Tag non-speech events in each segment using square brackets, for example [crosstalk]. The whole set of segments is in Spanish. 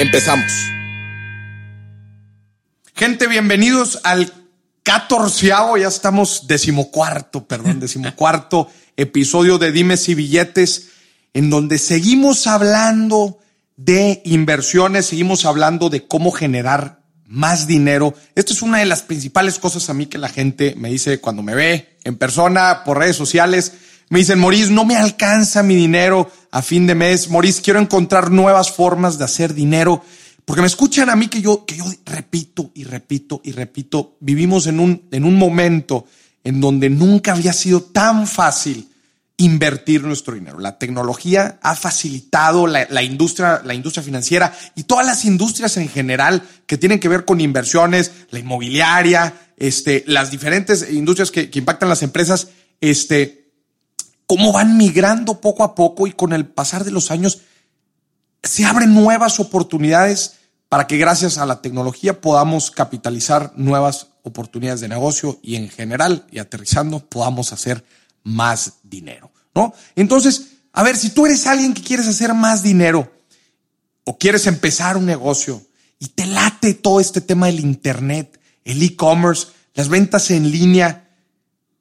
Empezamos. Gente, bienvenidos al catorceavo, ya estamos decimocuarto, perdón, [laughs] decimocuarto episodio de Dimes y Billetes en donde seguimos hablando de inversiones, seguimos hablando de cómo generar más dinero. Esto es una de las principales cosas a mí que la gente me dice cuando me ve en persona, por redes sociales. Me dicen, Maurice, no me alcanza mi dinero a fin de mes. Maurice, quiero encontrar nuevas formas de hacer dinero. Porque me escuchan a mí que yo, que yo repito y repito y repito. Vivimos en un, en un momento en donde nunca había sido tan fácil invertir nuestro dinero. La tecnología ha facilitado la, industria, la industria financiera y todas las industrias en general que tienen que ver con inversiones, la inmobiliaria, este, las diferentes industrias que, que impactan las empresas, este, cómo van migrando poco a poco y con el pasar de los años se abren nuevas oportunidades para que gracias a la tecnología podamos capitalizar nuevas oportunidades de negocio y en general y aterrizando podamos hacer más dinero, ¿no? Entonces, a ver, si tú eres alguien que quieres hacer más dinero o quieres empezar un negocio y te late todo este tema del Internet, el e-commerce, las ventas en línea,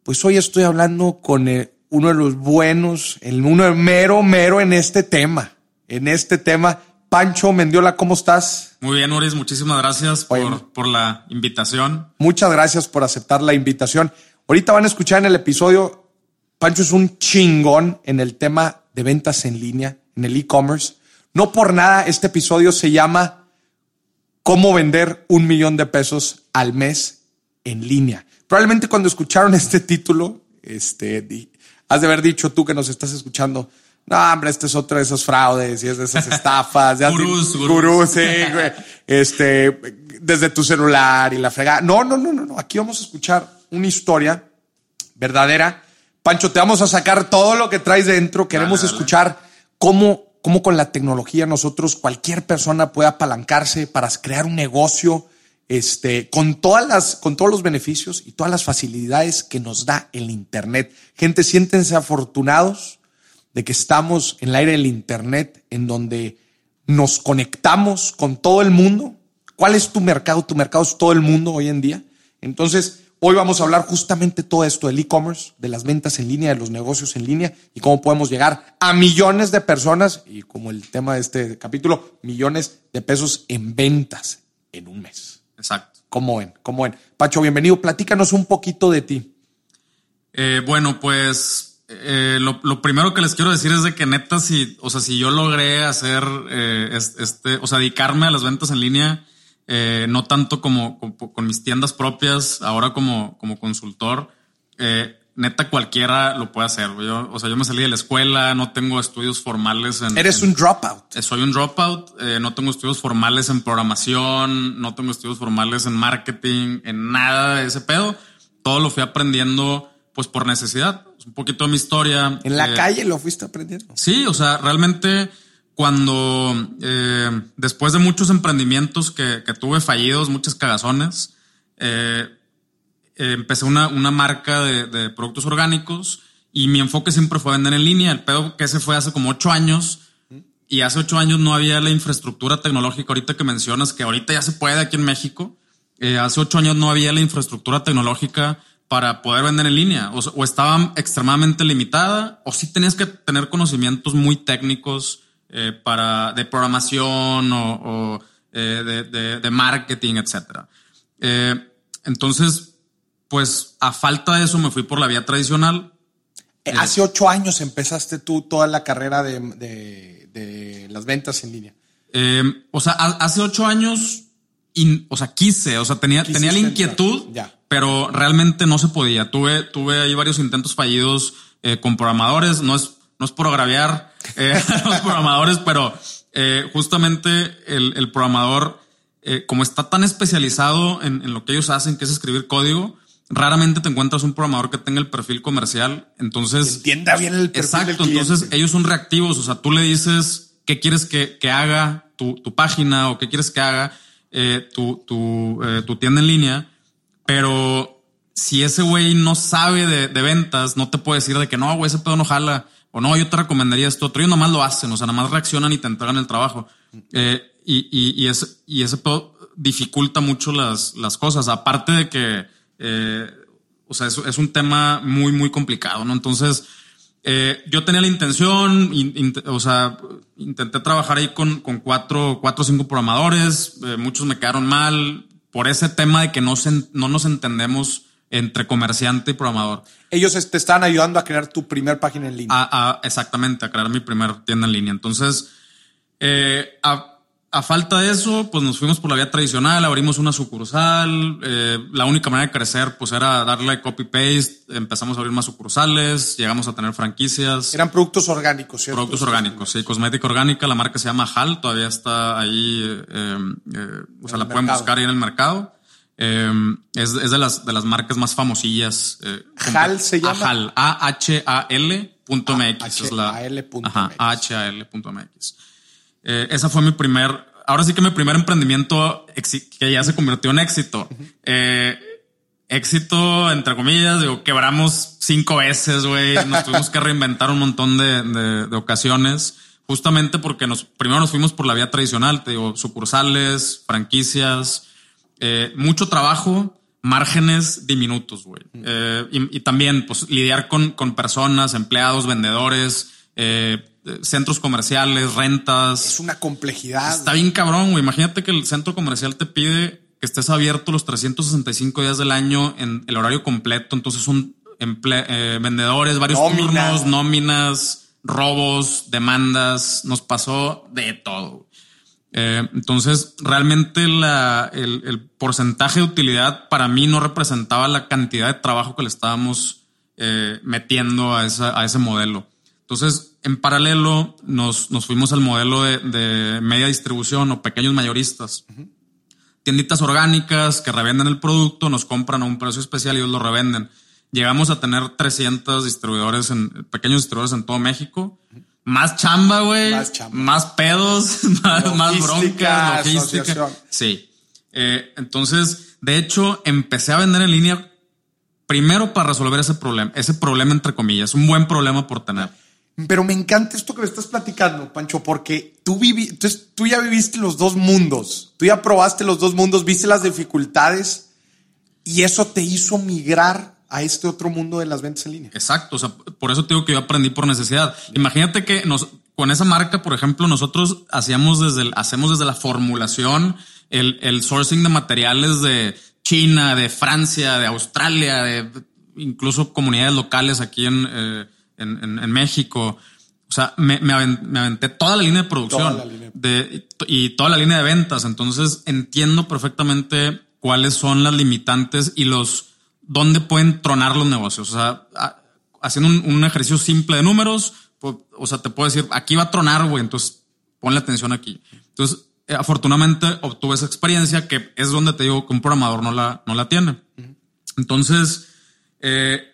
pues hoy estoy hablando con eh, uno de los buenos, el uno mero, mero en este tema, en este tema. Pancho Mendiola, ¿cómo estás? Muy bien, Maurice, muchísimas gracias por, por la invitación. Muchas gracias por aceptar la invitación. Ahorita van a escuchar en el episodio Pancho es un chingón en el tema de ventas en línea, en el e-commerce. No por nada este episodio se llama Cómo vender un millón de pesos al mes en línea. Probablemente cuando escucharon este título, este, has de haber dicho tú que nos estás escuchando, no, hombre, este es otro de esos fraudes y es de esas [laughs] estafas. gurús, gurús. [laughs] sí, güey. Este, desde tu celular y la fregada. No, no, no, no, no. Aquí vamos a escuchar una historia verdadera Pancho, te vamos a sacar todo lo que traes dentro. Queremos escuchar cómo, cómo con la tecnología nosotros, cualquier persona puede apalancarse para crear un negocio este, con, todas las, con todos los beneficios y todas las facilidades que nos da el Internet. Gente, siéntense afortunados de que estamos en el aire del Internet, en donde nos conectamos con todo el mundo. ¿Cuál es tu mercado? Tu mercado es todo el mundo hoy en día. Entonces, Hoy vamos a hablar justamente todo esto del e-commerce, de las ventas en línea, de los negocios en línea y cómo podemos llegar a millones de personas y como el tema de este capítulo, millones de pesos en ventas en un mes. Exacto. ¿Cómo ven? ¿Cómo ven? Pacho, bienvenido. Platícanos un poquito de ti. Eh, bueno, pues eh, lo, primero que les quiero decir es de que neta, si, o sea, si yo logré hacer eh, este, o sea, dedicarme a las ventas en línea, eh, no tanto como, con mis tiendas propias, ahora como, como consultor. Eh, neta cualquiera lo puede hacer. Yo, o sea, yo me salí de la escuela, no tengo estudios formales en. Eres un dropout. Eh, soy un dropout. no tengo estudios formales en programación, no tengo estudios formales en marketing, en nada de ese pedo. Todo lo fui aprendiendo, pues por necesidad. Un poquito de mi historia. En la calle lo fuiste aprendiendo. Sí, o sea, realmente cuando eh, después de muchos emprendimientos que, tuve fallidos, muchas cagazones, eh, empecé una, una marca de, productos orgánicos y mi enfoque siempre fue vender en línea. El pedo que ese fue hace como ocho años y hace ocho años no había la infraestructura tecnológica. Ahorita que mencionas que ahorita ya se puede aquí en México, eh, hace ocho años no había la infraestructura tecnológica para poder vender en línea o, o estaba extremadamente limitada o sí tenías que tener conocimientos muy técnicos eh, para, de programación o, eh, de, marketing, etc. Eh, entonces, pues a falta de eso me fui por la vía tradicional. Hace ocho años empezaste tú toda la carrera de, las ventas en línea. o sea, hace ocho años, o sea, quise, o sea, tenía, tenía la inquietud, pero realmente no se podía. Tuve, tuve ahí varios intentos fallidos con programadores. No es, no es por agraviar eh, [laughs] los programadores, pero eh, justamente el, programador, eh, como está tan especializado en, en, lo que ellos hacen, que es escribir código, raramente te encuentras un programador que tenga el perfil comercial. Entonces. entienda bien el perfil. Exacto. entonces ellos son reactivos. O sea, tú le dices qué quieres que, que haga tu, tu, página o qué quieres que haga eh, tu, tu, eh, tu, tienda en línea. Pero si ese güey no sabe de, de, ventas, no te puede decir de que no, güey, ese pedo no jala. O no, yo te recomendaría esto otro. Ellos nomás lo hacen. O sea, nada más reaccionan y te entregan el trabajo. Eh, y, y, y, ese, y ese pedo dificulta mucho las, las cosas. Aparte de que eh, o sea, es, es, un tema muy, muy complicado, ¿no? Entonces, eh, yo tenía la intención, o sea, intenté trabajar ahí con, con cuatro, cuatro o cinco programadores, eh, muchos me quedaron mal por ese tema de que no, se, no nos entendemos entre comerciante y programador. Ellos te están ayudando a crear tu primer página en línea. A, exactamente, a crear mi primer tienda en línea. Entonces, eh, a, a falta de eso, pues nos fuimos por la vía tradicional, abrimos una sucursal. Eh, la única manera de crecer, pues era darle copy-paste. Empezamos a abrir más sucursales, llegamos a tener franquicias. Eran productos orgánicos, ¿cierto? Productos orgánicos, sí. Cosmética orgánica, la marca se llama HAL, todavía está ahí, eh, eh, o sea, la pueden buscar ahí en el mercado. es, es, de las de las marcas más famosillas. HAL se llama. HAL, A-H-A-L punto Eh, esa fue mi primer, ahora sí que mi primer emprendimiento que ya se convirtió en éxito. Eh, éxito, entre comillas, digo, quebramos cinco veces, güey. Nos tuvimos que reinventar un montón de, de, ocasiones, justamente porque nos, primero nos fuimos por la vía tradicional, te digo, sucursales, franquicias, eh, mucho trabajo, márgenes diminutos, güey. y, y, también, pues, lidiar con, con personas, empleados, vendedores, eh, centros comerciales, rentas. Es una complejidad. Está bien cabrón, güey. Imagínate que el centro comercial te pide que estés abierto los 365 días del año en el horario completo. Entonces son eh, vendedores, varios turnos, nóminas, robos, demandas. Nos pasó de todo. Eh, entonces, realmente la, el, porcentaje de utilidad para mí no representaba la cantidad de trabajo que le estábamos eh, metiendo a, esa, a ese modelo. Entonces, en paralelo, nos, nos fuimos al modelo de, media distribución o pequeños mayoristas. Tienditas orgánicas que revenden el producto, nos compran a un precio especial y ellos lo revenden. Llegamos a tener 300 distribuidores, en, pequeños distribuidores en todo México. Más chamba, güey. Más, pedos, [laughs] más, más broncas, logística. Sí. Eh, entonces, de hecho, empecé a vender en línea primero para resolver ese problema, ese problema entre comillas, un buen problema por tener. Pero me encanta esto que me estás platicando, Pancho, porque tú, vivi tú ya viviste los dos mundos, tú ya probaste los dos mundos, viste las dificultades y eso te hizo migrar a este otro mundo de las ventas en línea. Exacto, o sea, por eso te digo que yo aprendí por necesidad. Imagínate que nos, con esa marca, por ejemplo, nosotros hacíamos desde hacemos desde la formulación, el, el sourcing de materiales de China, de Francia, de Australia, de incluso comunidades locales aquí en... Eh, en, México. O sea, me, me, aventé toda la línea de producción De, y toda la línea de ventas. Entonces entiendo perfectamente cuáles son las limitantes y los dónde pueden tronar los negocios. O sea, haciendo un, ejercicio simple de números, pues, o sea, te puedo decir, aquí va a tronar, güey, entonces ponle atención aquí. Entonces, eh, afortunadamente obtuve esa experiencia que es donde te digo que un programador no la, no la tiene. Entonces, eh,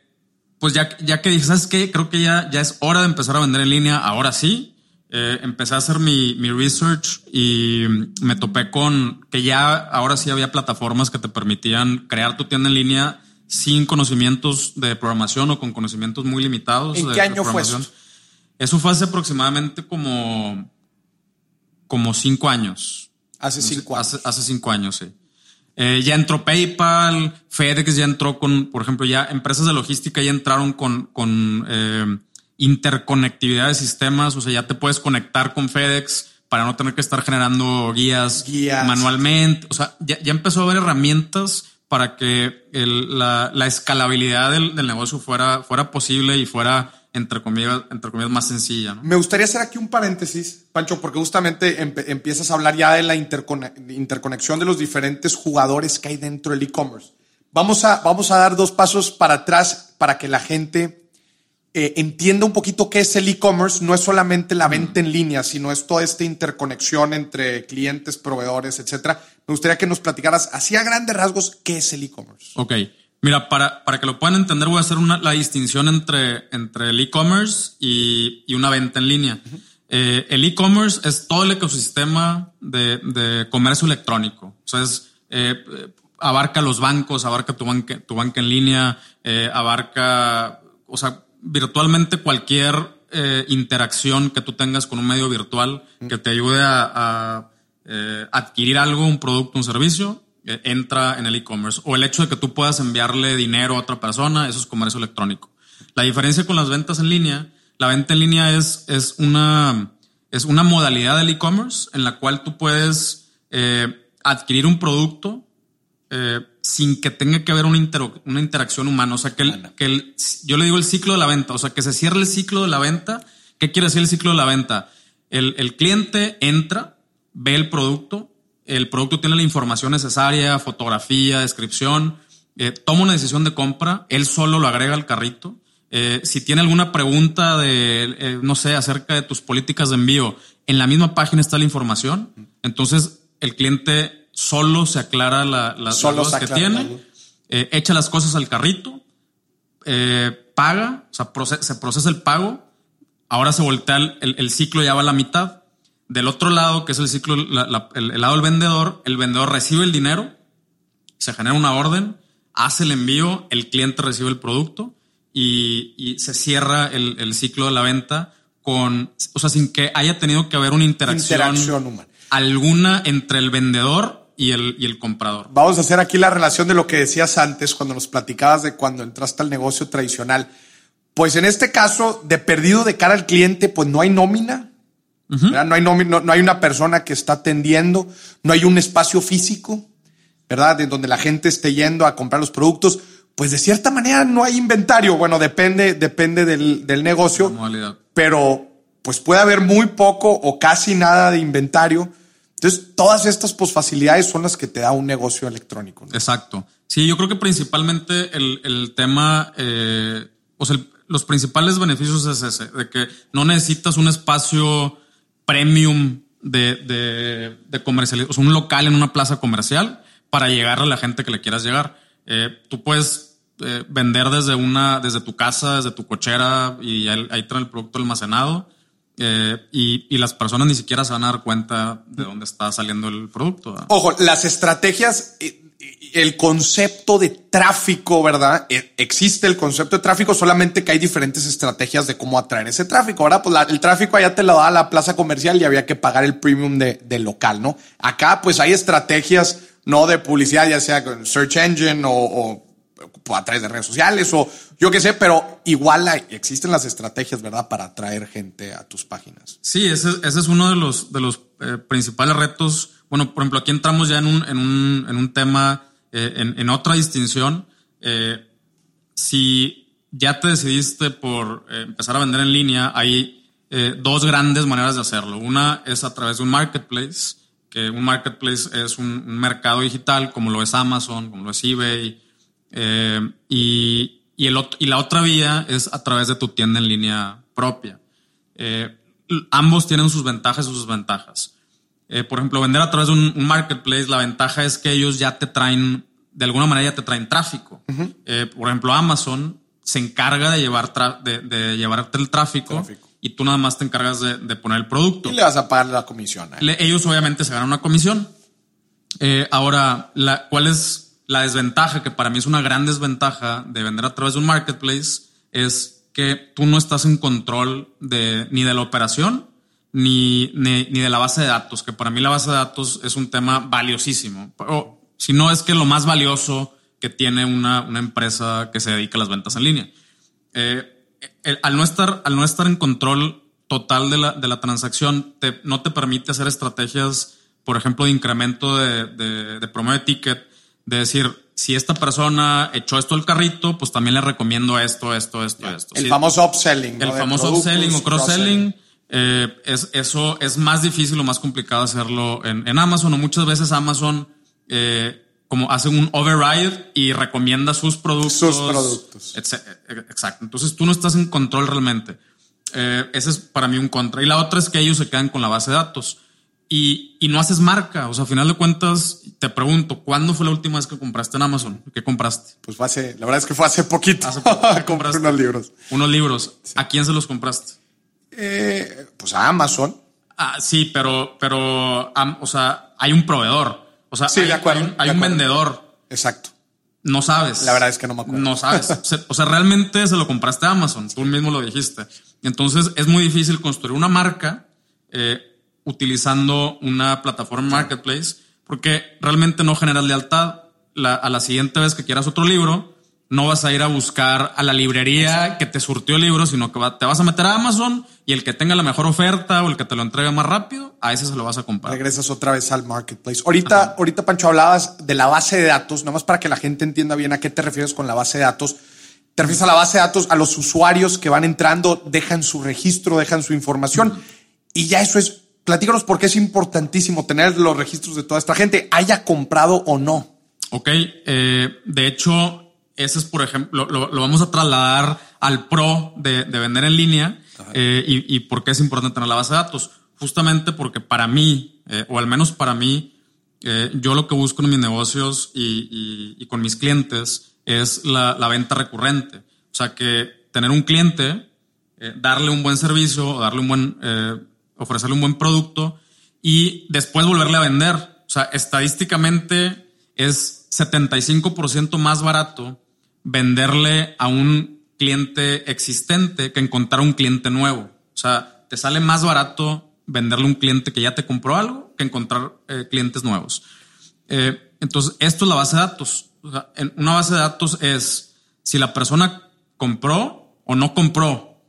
pues ya, ya que dije, ¿sabes qué? Creo que ya, ya es hora de empezar a vender en línea. Ahora sí. Eh, empecé a hacer mi, mi research y me topé con que ya ahora sí había plataformas que te permitían crear tu tienda en línea sin conocimientos de programación o con conocimientos muy limitados. ¿En qué año fue eso? Eso fue hace aproximadamente como, como cinco años. Hace cinco años. hace cinco años, sí. Eh, ya entró PayPal, FedEx ya entró con, por ejemplo, ya empresas de logística ya entraron con, con eh, interconectividad de sistemas, o sea, ya te puedes conectar con FedEx para no tener que estar generando guías, manualmente. O sea, ya, ya, empezó a haber herramientas para que el, la, la, escalabilidad del, del negocio fuera, fuera posible y fuera entre comillas, entre comillas más sencilla. Me gustaría hacer aquí un paréntesis, Pancho, porque justamente empiezas a hablar ya de la interconexión de los diferentes jugadores que hay dentro del e-commerce. Vamos a, vamos a dar dos pasos para atrás para que la gente eh, entienda un poquito qué es el e-commerce. No es solamente la venta en línea, sino es toda esta interconexión entre clientes, proveedores, etcétera. Me gustaría que nos platicaras así a grandes rasgos qué es el e-commerce. Ok. Mira, para, para que lo puedan entender, voy a hacer una, la distinción entre, entre el e-commerce y, y, una venta en línea. Eh, el e-commerce es todo el ecosistema de, de comercio electrónico. O sea, es, eh, abarca los bancos, abarca tu banca, tu banca en línea, eh, abarca, o sea, virtualmente cualquier interacción que tú tengas con un medio virtual que te ayude a, a adquirir algo, un producto, un servicio, entra en el e-commerce. O el hecho de que tú puedas enviarle dinero a otra persona, eso es comercio electrónico. La diferencia con las ventas en línea, la venta en línea es, es, una, es una modalidad del e-commerce en la cual tú puedes eh, adquirir un producto eh, sin que tenga que haber una, una interacción humana. O sea, que, el, que el, yo le digo el ciclo de la venta, o sea, que se cierre el ciclo de la venta. ¿Qué quiere decir el ciclo de la venta? El, el cliente entra, ve el producto, el producto tiene la información necesaria, fotografía, descripción, eh, toma una decisión de compra, él solo lo agrega al carrito. Eh, si tiene alguna pregunta de, eh, no sé, acerca de tus políticas de envío, en la misma página está la información. Entonces, el cliente solo se aclara la, las cosas que tiene, echa las cosas al carrito, paga, o sea, se procesa el pago, ahora se voltea el, el, el, ciclo, ya va a la mitad. Del otro lado, que es el ciclo, la, la, el, el, lado del vendedor, el vendedor recibe el dinero, se genera una orden, hace el envío, el cliente recibe el producto y, y se cierra el, el, ciclo de la venta con, o sea, sin que haya tenido que haber una interacción, interacción humana. alguna entre el vendedor y el, y el comprador. Vamos a hacer aquí la relación de lo que decías antes cuando nos platicabas de cuando entraste al negocio tradicional. Pues en este caso, de perdido de cara al cliente, pues no hay nómina. Uh -huh. No, hay no, no hay una persona que está atendiendo, no hay un espacio físico, ¿verdad? En donde la gente esté yendo a comprar los productos. Pues de cierta manera no hay inventario. Bueno, depende, depende del, del negocio. Pero pues puede haber muy poco o casi nada de inventario entonces, todas estas pues, facilidades son las que te da un negocio electrónico. ¿no? Exacto. Sí, yo creo que principalmente el, el tema, eh, o sea, el, los principales beneficios es ese, de que no necesitas un espacio premium de, de, de comercialización, un local en una plaza comercial para llegar a la gente que le quieras llegar. Eh, tú puedes eh, vender desde una, desde tu casa, desde tu cochera y ahí, ahí el producto almacenado eh, y, y, las personas ni siquiera se van a dar cuenta de dónde está saliendo el producto. Ojo, las estrategias, el concepto de tráfico, ¿verdad? E, existe el concepto de tráfico, solamente que hay diferentes estrategias de cómo atraer ese tráfico. Ahora, pues el tráfico allá te lo da la plaza comercial y había que pagar el premium de, de local, ¿no? Acá, pues hay estrategias, no de publicidad, ya sea con search engine o, o a través de redes sociales o yo qué sé, pero igual existen las estrategias, ¿verdad? Para atraer gente a tus páginas. Sí, ese, ese es uno de los, de los eh, principales retos. Bueno, por ejemplo, aquí entramos ya en un, en un, en un tema, eh, en, otra distinción. Eh, si ya te decidiste por eh, empezar a vender en línea, hay dos grandes maneras de hacerlo. Una es a través de un marketplace, que un marketplace es un, mercado digital, como lo es Amazon, como lo es eBay, y, y, el, y, la otra vía es a través de tu tienda en línea propia. Ambos tienen sus ventajas y sus desventajas. Eh, por ejemplo, vender a través de un, un, marketplace, la ventaja es que ellos ya te traen, de alguna manera ya te traen tráfico. Uh -huh. por ejemplo, Amazon se encarga de, llevar de, de, llevarte el tráfico, tráfico, y tú nada más te encargas de, de, poner el producto. Y le vas a pagar la comisión. Le, ellos obviamente se ganan una comisión. ahora, la, ¿cuál es la desventaja, que para mí es una gran desventaja de vender a través de un marketplace, es que tú no estás en control de, ni de la operación ni, ni, ni, de la base de datos, que para mí la base de datos es un tema valiosísimo. O, si no es que lo más valioso que tiene una, una empresa que se dedica a las ventas en línea. Eh, el, al, no estar, al no estar en control total de la, de la transacción, te, no te permite hacer estrategias, por ejemplo, de incremento de, de, de promedio de ticket, de decir, si esta persona echó esto al carrito, pues también le recomiendo esto, esto, esto, yeah. esto. El sí, famoso upselling. El ¿no? famoso upselling o cross-selling. Eh, es, eso es más difícil o más complicado hacerlo en, en, Amazon o muchas veces Amazon eh, como hace un override y recomienda sus productos. Sus productos. Exacto. Entonces tú no estás en control realmente. Eh, ese es para mí un contra. Y la otra es que ellos se quedan con la base de datos y, y no haces marca. O sea, a final de cuentas, te pregunto, ¿cuándo fue la última vez que compraste en Amazon? ¿Qué compraste? Pues fue hace, la verdad es que fue hace poquito. Hace poco. ¿Qué [laughs] Compré compraste? unos libros. Unos libros. ¿A quién se los compraste? Eh, pues a Amazon. Ah, sí, pero, pero, o sea, hay un proveedor. O sea, Sí, hay, de acuerdo, hay un, hay de un acuerdo. vendedor. Exacto. No sabes. La verdad es que no me acuerdo. No sabes. [laughs] O sea, realmente se lo compraste a Amazon. Tú mismo lo dijiste. Entonces es muy difícil construir una marca eh, utilizando una plataforma marketplace porque realmente no generas lealtad. La- a la siguiente vez que quieras otro libro, no vas a ir a buscar a la librería que te surtió el libro, sino que va- te vas a meter a Amazon y el que tenga la mejor oferta o el que te lo entregue más rápido, a ese se lo vas a comprar. Regresas otra vez al marketplace. Ahorita, ahorita, Pancho, hablabas de la base de datos, nada más para que la gente entienda bien a qué te refieres con la base de datos. Te refieres a la base de datos, a los usuarios que van entrando, dejan su registro, dejan su información. Y ya eso es, platícanos por qué es importantísimo tener los registros de toda esta gente, haya comprado o no. Ok, eh, de hecho, ese es, por ejemplo, lo, lo vamos a trasladar al pro de, de vender en línea eh, y, por qué es importante tener la base de datos. Justamente porque para mí, eh, o al menos para mí, eh, yo lo que busco en mis negocios y, con mis clientes es la, la venta recurrente. O sea, que tener un cliente, darle un buen servicio, darle un buen, ofrecerle un buen producto y después volverle a vender. O sea, estadísticamente es 75% más barato venderle a un cliente existente que encontrar un cliente nuevo. O sea, te sale más barato venderle un cliente que ya te compró algo que encontrar eh, clientes nuevos. Eh, entonces, esto es la base de datos. Una base de datos es si la persona compró o no compró.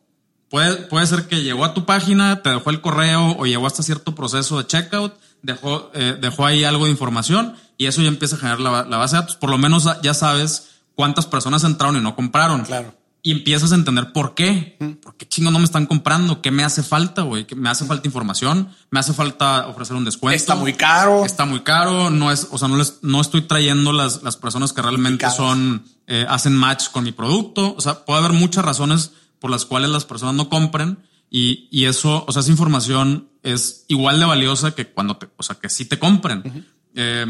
Puede, puede ser que llegó a tu página, te dejó el correo o llegó hasta cierto proceso de checkout, dejó, eh, dejó ahí algo de información y eso ya empieza a generar la, la base de datos. Por lo menos ya sabes cuántas personas entraron y no compraron. Claro. Y empiezas a entender por qué. ¿Por qué chingo no me están comprando? ¿Qué me hace falta, güey? ¿Qué ¿Me hace falta información? ¿Me hace falta ofrecer un descuento? Está muy caro. Está muy caro. No es, o sea, no les, no estoy trayendo las, las personas que realmente son, eh, hacen match con mi producto. O sea, puede haber muchas razones por las cuales las personas no compren y, y eso, o sea, esa información es igual de valiosa que cuando te, o sea, que sí te compren. Eh,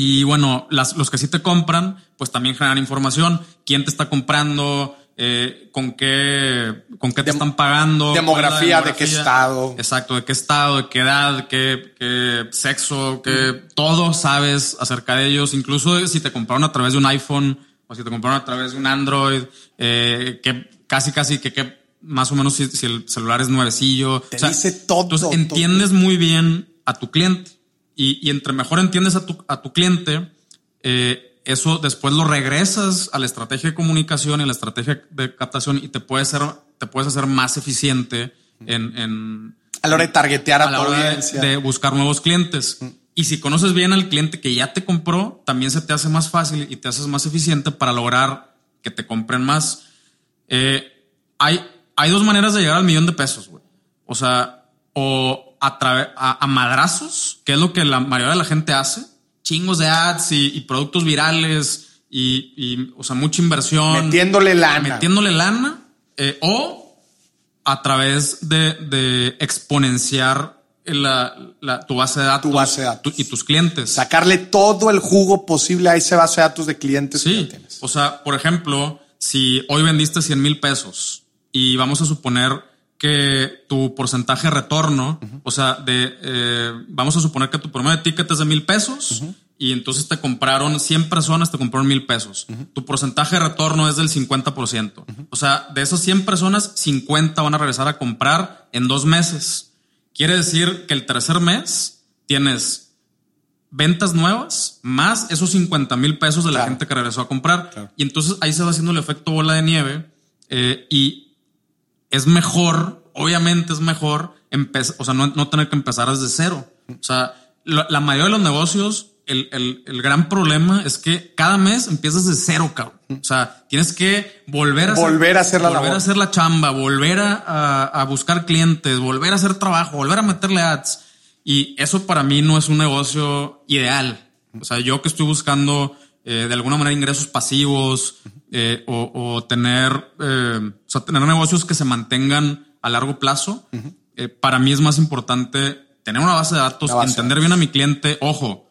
y bueno, las, los que sí te compran, pues también generan información. ¿Quién te está comprando? Eh, ¿Con qué, con qué te Dem- están pagando? demografía, ¿Cuál es la de qué estado. Exacto, de qué estado, de qué edad, qué, qué sexo, qué todo sabes acerca de ellos. Incluso si te compraron a través de un iPhone o si te compraron a través de un Android, eh, que casi, casi que, que más o menos si, si el celular es nuevecillo. Te dice todo, Entonces todo. entiendes muy bien a tu cliente y, y entre mejor entiendes a tu, a tu cliente, eh, eso después lo regresas a la estrategia de comunicación y a la estrategia de captación y te puedes hacer, te puedes hacer más eficiente en, en A la hora de targetear a, a la hora de, audiencia. de buscar nuevos clientes. Y si conoces bien al cliente que ya te compró, también se te hace más fácil y te haces más eficiente para lograr que te compren más. Eh, hay, hay dos maneras de llegar al millón de pesos, güey. O sea, o a, a, a madrazos, que es lo que la mayoría de la gente hace. Chingos de ads y, y productos virales y, y, o sea, mucha inversión Metiéndole lana. metiéndole lana eh, o a través de, de exponenciar la, la- tu base de datos, Tu base de datos. tu- y tus clientes. Sacarle todo el jugo posible a esa base de datos de clientes que Sí, ya tienes. o sea, por ejemplo, si hoy vendiste 100 mil pesos y vamos a suponer que tu porcentaje de retorno, o sea, de, eh, vamos a suponer que tu promedio de ticket es de mil pesos y entonces te compraron 100 personas, te compraron mil pesos. Tu porcentaje de retorno es del 50%. O sea, de esas 100 personas, 50 van a regresar a comprar en dos meses. Quiere decir que el tercer mes tienes ventas nuevas más esos 50 mil pesos de la Claro. gente que regresó a comprar. Claro. Y entonces ahí se va haciendo el efecto bola de nieve eh, y es mejor, obviamente es mejor, o sea, no, no tener que empezar desde cero. O sea, la, la mayoría de los negocios, el, el- el gran problema es que cada mes empiezas de cero, cabrón. O sea, tienes que volver a Volver a hacer la volver labor. a hacer la chamba, volver a, a- a buscar clientes, volver a hacer trabajo, volver a meterle ads. Y eso para mí no es un negocio ideal. O sea, yo que estoy buscando eh, de alguna manera ingresos pasivos eh, o, tener, o sea, tener negocios que se mantengan a largo plazo, para mí es más importante tener una base de datos, entender bien a mi cliente. Ojo,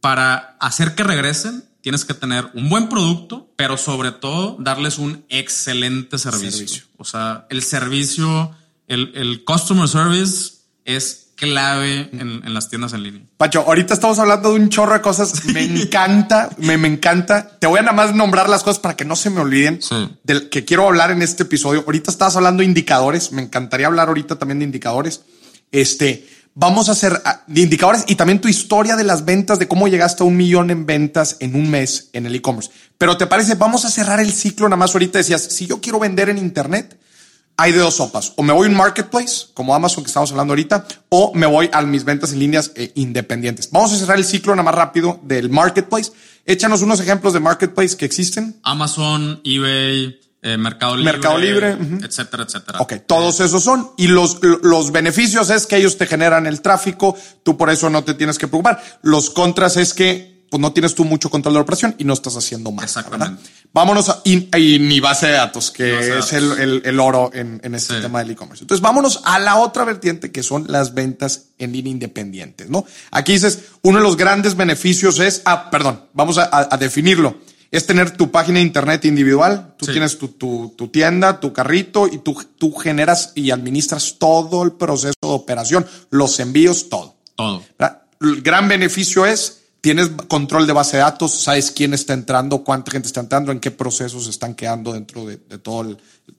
para hacer que regresen, tienes que tener un buen producto, pero sobre todo darles un excelente servicio. O sea, el servicio, el, el customer service es clave en, las tiendas en línea. Pacho, ahorita estamos hablando de un chorro de cosas. Me encanta, me, me, encanta. Te voy a nada más nombrar las cosas para que no se me olviden del que quiero hablar en este episodio. Ahorita estabas hablando de indicadores. Me encantaría hablar ahorita también de indicadores. Este, Vamos a hacer ah, indicadores y también tu historia de las ventas, de cómo llegaste a un millón en ventas en un mes en el e-commerce. Pero te parece, vamos a cerrar el ciclo nada más. Ahorita decías, si yo quiero vender en Internet, hay de dos sopas. O me voy a un marketplace, como Amazon que estamos hablando ahorita, o me voy a mis ventas en líneas eh, independientes. Vamos a cerrar el ciclo nada más rápido del marketplace. Échanos unos ejemplos de marketplace que existen. Amazon, eBay, eh, Mercado Libre, Mercado Libre, etcétera, etcétera. Ok, todos esos son. Y los, los beneficios es que ellos te generan el tráfico, tú por eso no te tienes que preocupar. Los contras es que pues no tienes tú mucho control de la operación y no estás haciendo más. Exactamente. Vámonos a y, ni base de datos, que es El, el, oro en, en este tema del e-commerce. Entonces vámonos a la otra vertiente que son las ventas en línea independientes, ¿no? Aquí dices, uno de los grandes beneficios es, ah, perdón, vamos a, a definirlo es tener tu página de internet individual. Tú tienes tu, tu, tienda, tu carrito y tú, tú generas y administras todo el proceso de operación, los envíos, todo. Todo. El gran beneficio es tienes control de base de datos, sabes quién está entrando, cuánta gente está entrando, en qué procesos están quedando dentro de, todo el,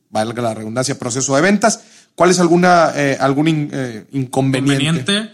valga la redundancia, proceso de ventas. ¿Cuál es alguna, eh, algún eh, inconveniente? Inconveniente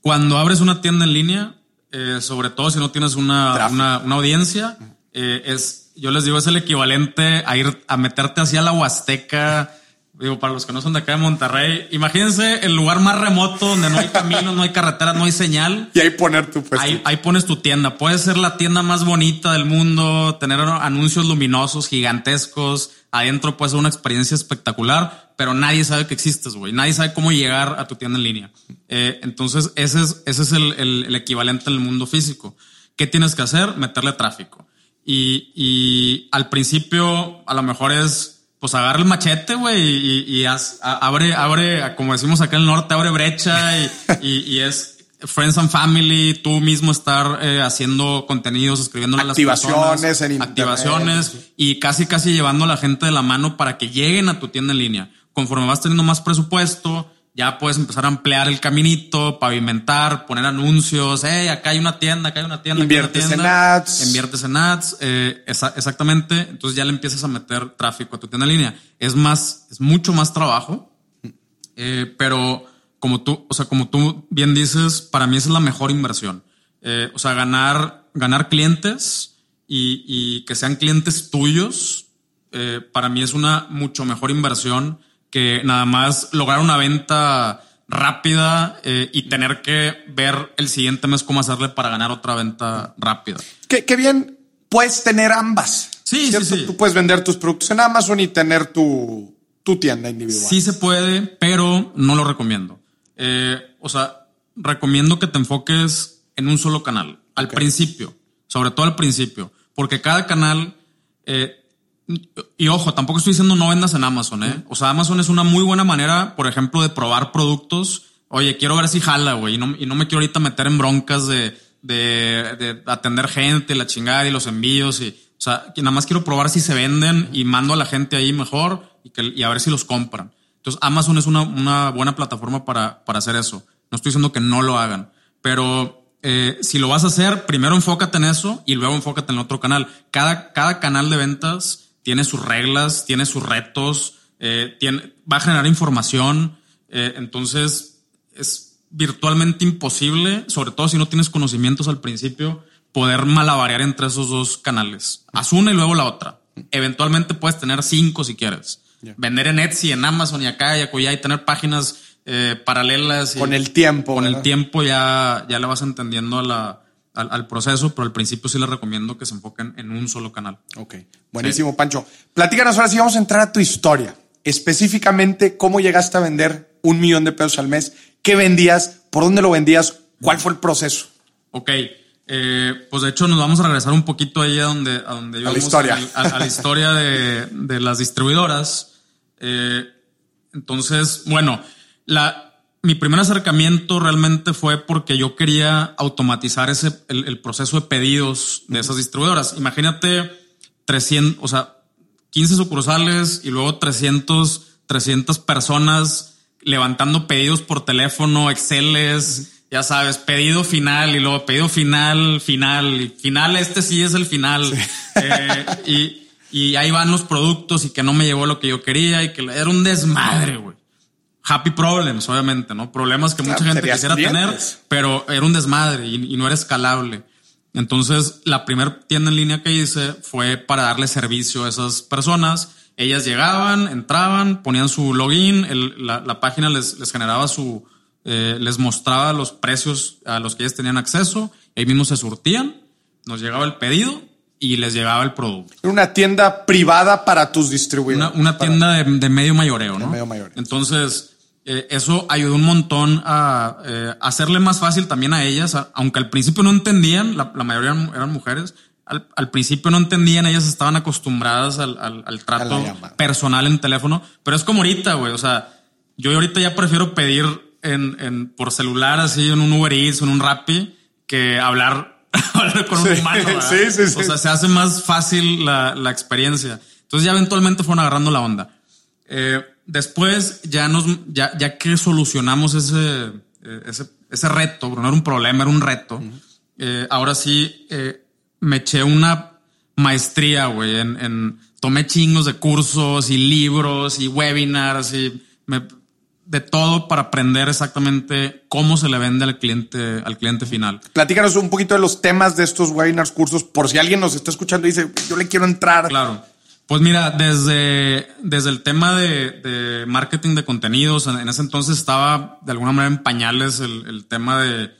cuando abres una tienda en línea, eh, sobre todo si no tienes una, una, una audiencia eh, es, yo les digo, es el equivalente a ir a meterte hacia la Huasteca. Digo, para los que no son de acá de Monterrey, imagínense el lugar más remoto donde no hay caminos, no hay carretera, no hay señal. [laughs] Y ahí poner tu Ahí, ahí, pones tu tienda. Puede ser la tienda más bonita del mundo, tener anuncios luminosos, gigantescos. Adentro puede ser una experiencia espectacular, pero nadie sabe que existes, güey. Nadie sabe cómo llegar a tu tienda en línea. Eh, entonces, ese es, ese es el, el, el equivalente en el mundo físico. ¿Qué tienes que hacer? Meterle tráfico. Y, y al principio a lo mejor es, pues agarra el machete, güey, y, y abre, abre, como decimos acá en el norte, abre brecha y, y, es friends and family, tú mismo estar eh, haciendo contenidos, escribiendo a las personas, en activaciones y casi casi llevando a la gente de la mano para que lleguen a tu tienda en línea. Conforme vas teniendo más presupuesto, ya puedes empezar a ampliar el caminito, pavimentar, poner anuncios. Hey, acá hay una tienda, acá hay una tienda. Inviertes en ads. Inviertes en ads. Eh, exactamente. Entonces ya le empiezas a meter tráfico a tu tienda en línea. Es más, es mucho más trabajo. Eh, pero como tú, o sea, como tú bien dices, para mí es la mejor inversión. Eh, o sea, ganar, ganar clientes y, y que sean clientes tuyos, para mí es una mucho mejor inversión que nada más lograr una venta rápida eh, y tener que ver el siguiente mes cómo hacerle para ganar otra venta rápida. Qué, bien puedes tener ambas. Sí, sí, sí. Tú puedes vender tus productos en Amazon y tener tu, tu tienda individual. Sí se puede, pero no lo recomiendo. Eh, o sea, recomiendo que te enfoques en un solo canal, al principio, sobre todo al principio, porque cada canal eh, y ojo, tampoco estoy diciendo no vendas en Amazon, ¿eh? O sea, Amazon es una muy buena manera, por ejemplo, de probar productos. Oye, quiero ver si jala, güey, y no, y no me quiero ahorita meter en broncas de, de, de, atender gente, la chingada y los envíos. Y, o sea, que nada más quiero probar si se venden y mando a la gente ahí mejor y, que, y a ver si los compran. Entonces, Amazon es una, una buena plataforma para, para hacer eso. No estoy diciendo que no lo hagan, pero eh, si lo vas a hacer, primero enfócate en eso y luego enfócate en el otro canal. Cada, cada canal de ventas tiene sus reglas, tiene sus retos, eh, tiene, va a generar información. Eh, entonces es virtualmente imposible, sobre todo si no tienes conocimientos al principio, poder malabarear entre esos dos canales. Haz una y luego la otra. Eventualmente puedes tener cinco si quieres. Vender en Etsy, en Amazon y acá y acullá y tener páginas eh, paralelas. con el tiempo. Con el tiempo ya, ya le vas entendiendo a la, al, proceso, pero al principio sí les recomiendo que se enfoquen en un solo canal. Ok, buenísimo, Pancho. Platícanos ahora sí, vamos a entrar a tu historia. Específicamente, ¿cómo llegaste a vender un millón de pesos al mes? ¿Qué vendías? ¿Por dónde lo vendías? ¿Cuál fue el proceso? Ok, Eh, pues de hecho nos vamos a regresar un poquito ahí a donde, a donde a la historia, a, la historia de, de las distribuidoras. Eh, entonces, bueno, la, mi primer acercamiento realmente fue porque yo quería automatizar ese, el, el proceso de pedidos de esas distribuidoras. Imagínate 300, o sea, 15 sucursales y luego 300, 300 personas levantando pedidos por teléfono, Exceles ya sabes, pedido final y luego pedido final, final y final. Este sí es el final. Eh, y, y, ahí van los productos y que no me llegó lo que yo quería y que era un desmadre, güey. Happy problems, obviamente, ¿no? Problemas que mucha gente quisiera tener, pero era un desmadre y, no era escalable. Entonces, la primera tienda en línea que hice fue para darle servicio a esas personas. Ellas llegaban, entraban, ponían su login, la, la, página les, les generaba su, eh, les mostraba los precios a los que ellos tenían acceso, ahí mismo se surtían, nos llegaba el pedido y les llegaba el producto. Era una tienda privada para tus distribuidores. Una, tienda de, medio mayoreo, ¿no? medio mayoreo. Entonces, eh, eso ayudó un montón a eh, hacerle más fácil también a ellas, aunque al principio no entendían, la, mayoría eran, mujeres, al, principio no entendían, ellas estaban acostumbradas al, al trato personal en teléfono, pero es como ahorita, güey, o sea, yo ahorita ya prefiero pedir en, en, por celular, así en un Uber Eats en un Rappi, que hablar, [laughs] con un humano. Sí, sí, sí. O sea, se hace más fácil la, la experiencia. Entonces ya eventualmente fueron agarrando la onda. Eh, después ya nos, ya, ya que solucionamos ese, eh, ese, ese reto, no era un problema, era un reto. eh, ahora sí, eh, me eché una maestría, güey, en, en, tomé chingos de cursos y libros y webinars y me de todo para aprender exactamente cómo se le vende al cliente, al cliente final. Platícanos un poquito de los temas de estos webinars, cursos, por si alguien nos está escuchando y dice, yo le quiero entrar. Claro. Pues mira, desde, desde el tema de, marketing de contenidos, en, ese entonces estaba de alguna manera en pañales el, tema de,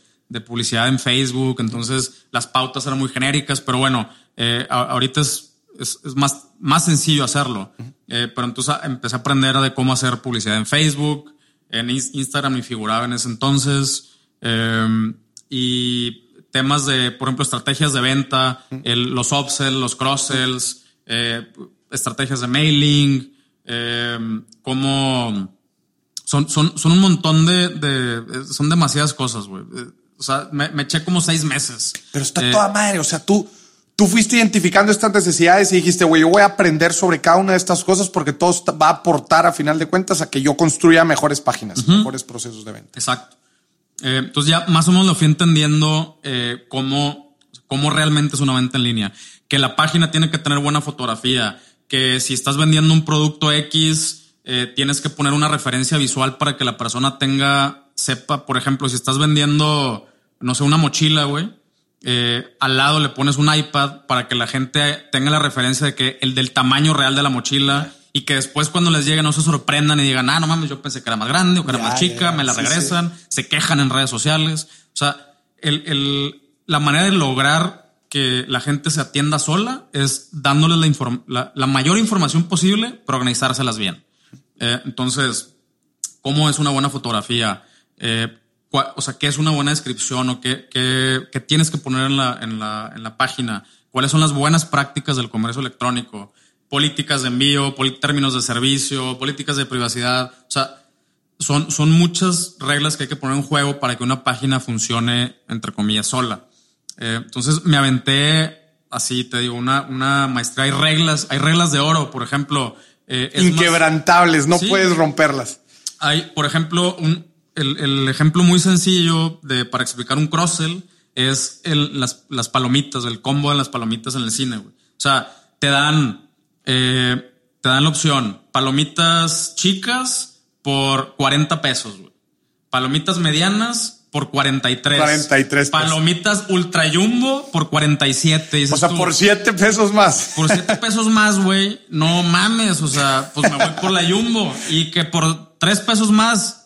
publicidad en Facebook, entonces las pautas eran muy genéricas, pero bueno, eh, ahorita es, es, más, más sencillo hacerlo. Eh, pero entonces empecé a aprender de cómo hacer publicidad en Facebook, en Instagram y figuraba en ese entonces. Em, y temas de, por ejemplo, estrategias de venta, los upsells, los cross-sells, eh, estrategias de mailing, eh, como son, son, son un montón de, son demasiadas cosas, güey. O sea, me, eché como seis meses. Pero está toda madre. O sea, tú, tú fuiste identificando estas necesidades y dijiste, güey, yo voy a aprender sobre cada una de estas cosas porque todo va a aportar a final de cuentas a que yo construya mejores páginas, mejores procesos de venta. Exacto. Eh, entonces ya más o menos lo fui entendiendo eh, cómo, cómo realmente es una venta en línea. Que la página tiene que tener buena fotografía, que si estás vendiendo un producto X, eh, tienes que poner una referencia visual para que la persona tenga, sepa, por ejemplo, si estás vendiendo, no sé, una mochila, güey eh, al lado le pones un iPad para que la gente tenga la referencia de que el del tamaño real de la mochila y que después cuando les llegue no se sorprendan y digan, ah, no mames, yo pensé que era más grande o que era más chica, me la regresan, se quejan en redes sociales. O sea, el, la manera de lograr que la gente se atienda sola es dándoles la, la, mayor información posible, pero organizárselas bien. Eh, entonces, ¿cómo es una buena fotografía? Eh, o sea, qué es una buena descripción o qué, qué, tienes que poner en la, en, la, en la página, cuáles son las buenas prácticas del comercio electrónico, políticas de envío, términos de servicio, políticas de privacidad. O sea, son, son muchas reglas que hay que poner en juego para que una página funcione, entre comillas, sola. Eh, entonces me aventé así, te digo, una, una maestría. Hay reglas, hay reglas de oro, por ejemplo. Eh, Inquebrantables, no puedes romperlas. Hay, por ejemplo, un, el, ejemplo muy sencillo de, para explicar un cross-sell es el, las, las, palomitas, el combo de las palomitas en el cine, güey. O sea, te dan, eh, te dan la opción, palomitas chicas por 40 pesos, güey. Palomitas medianas por 43. 43 Palomitas ultra jumbo por 47. O sea, por 7 pesos más. Por 7 [laughs] pesos más, güey. No mames. O sea, pues me voy por la jumbo. Y que por 3 pesos más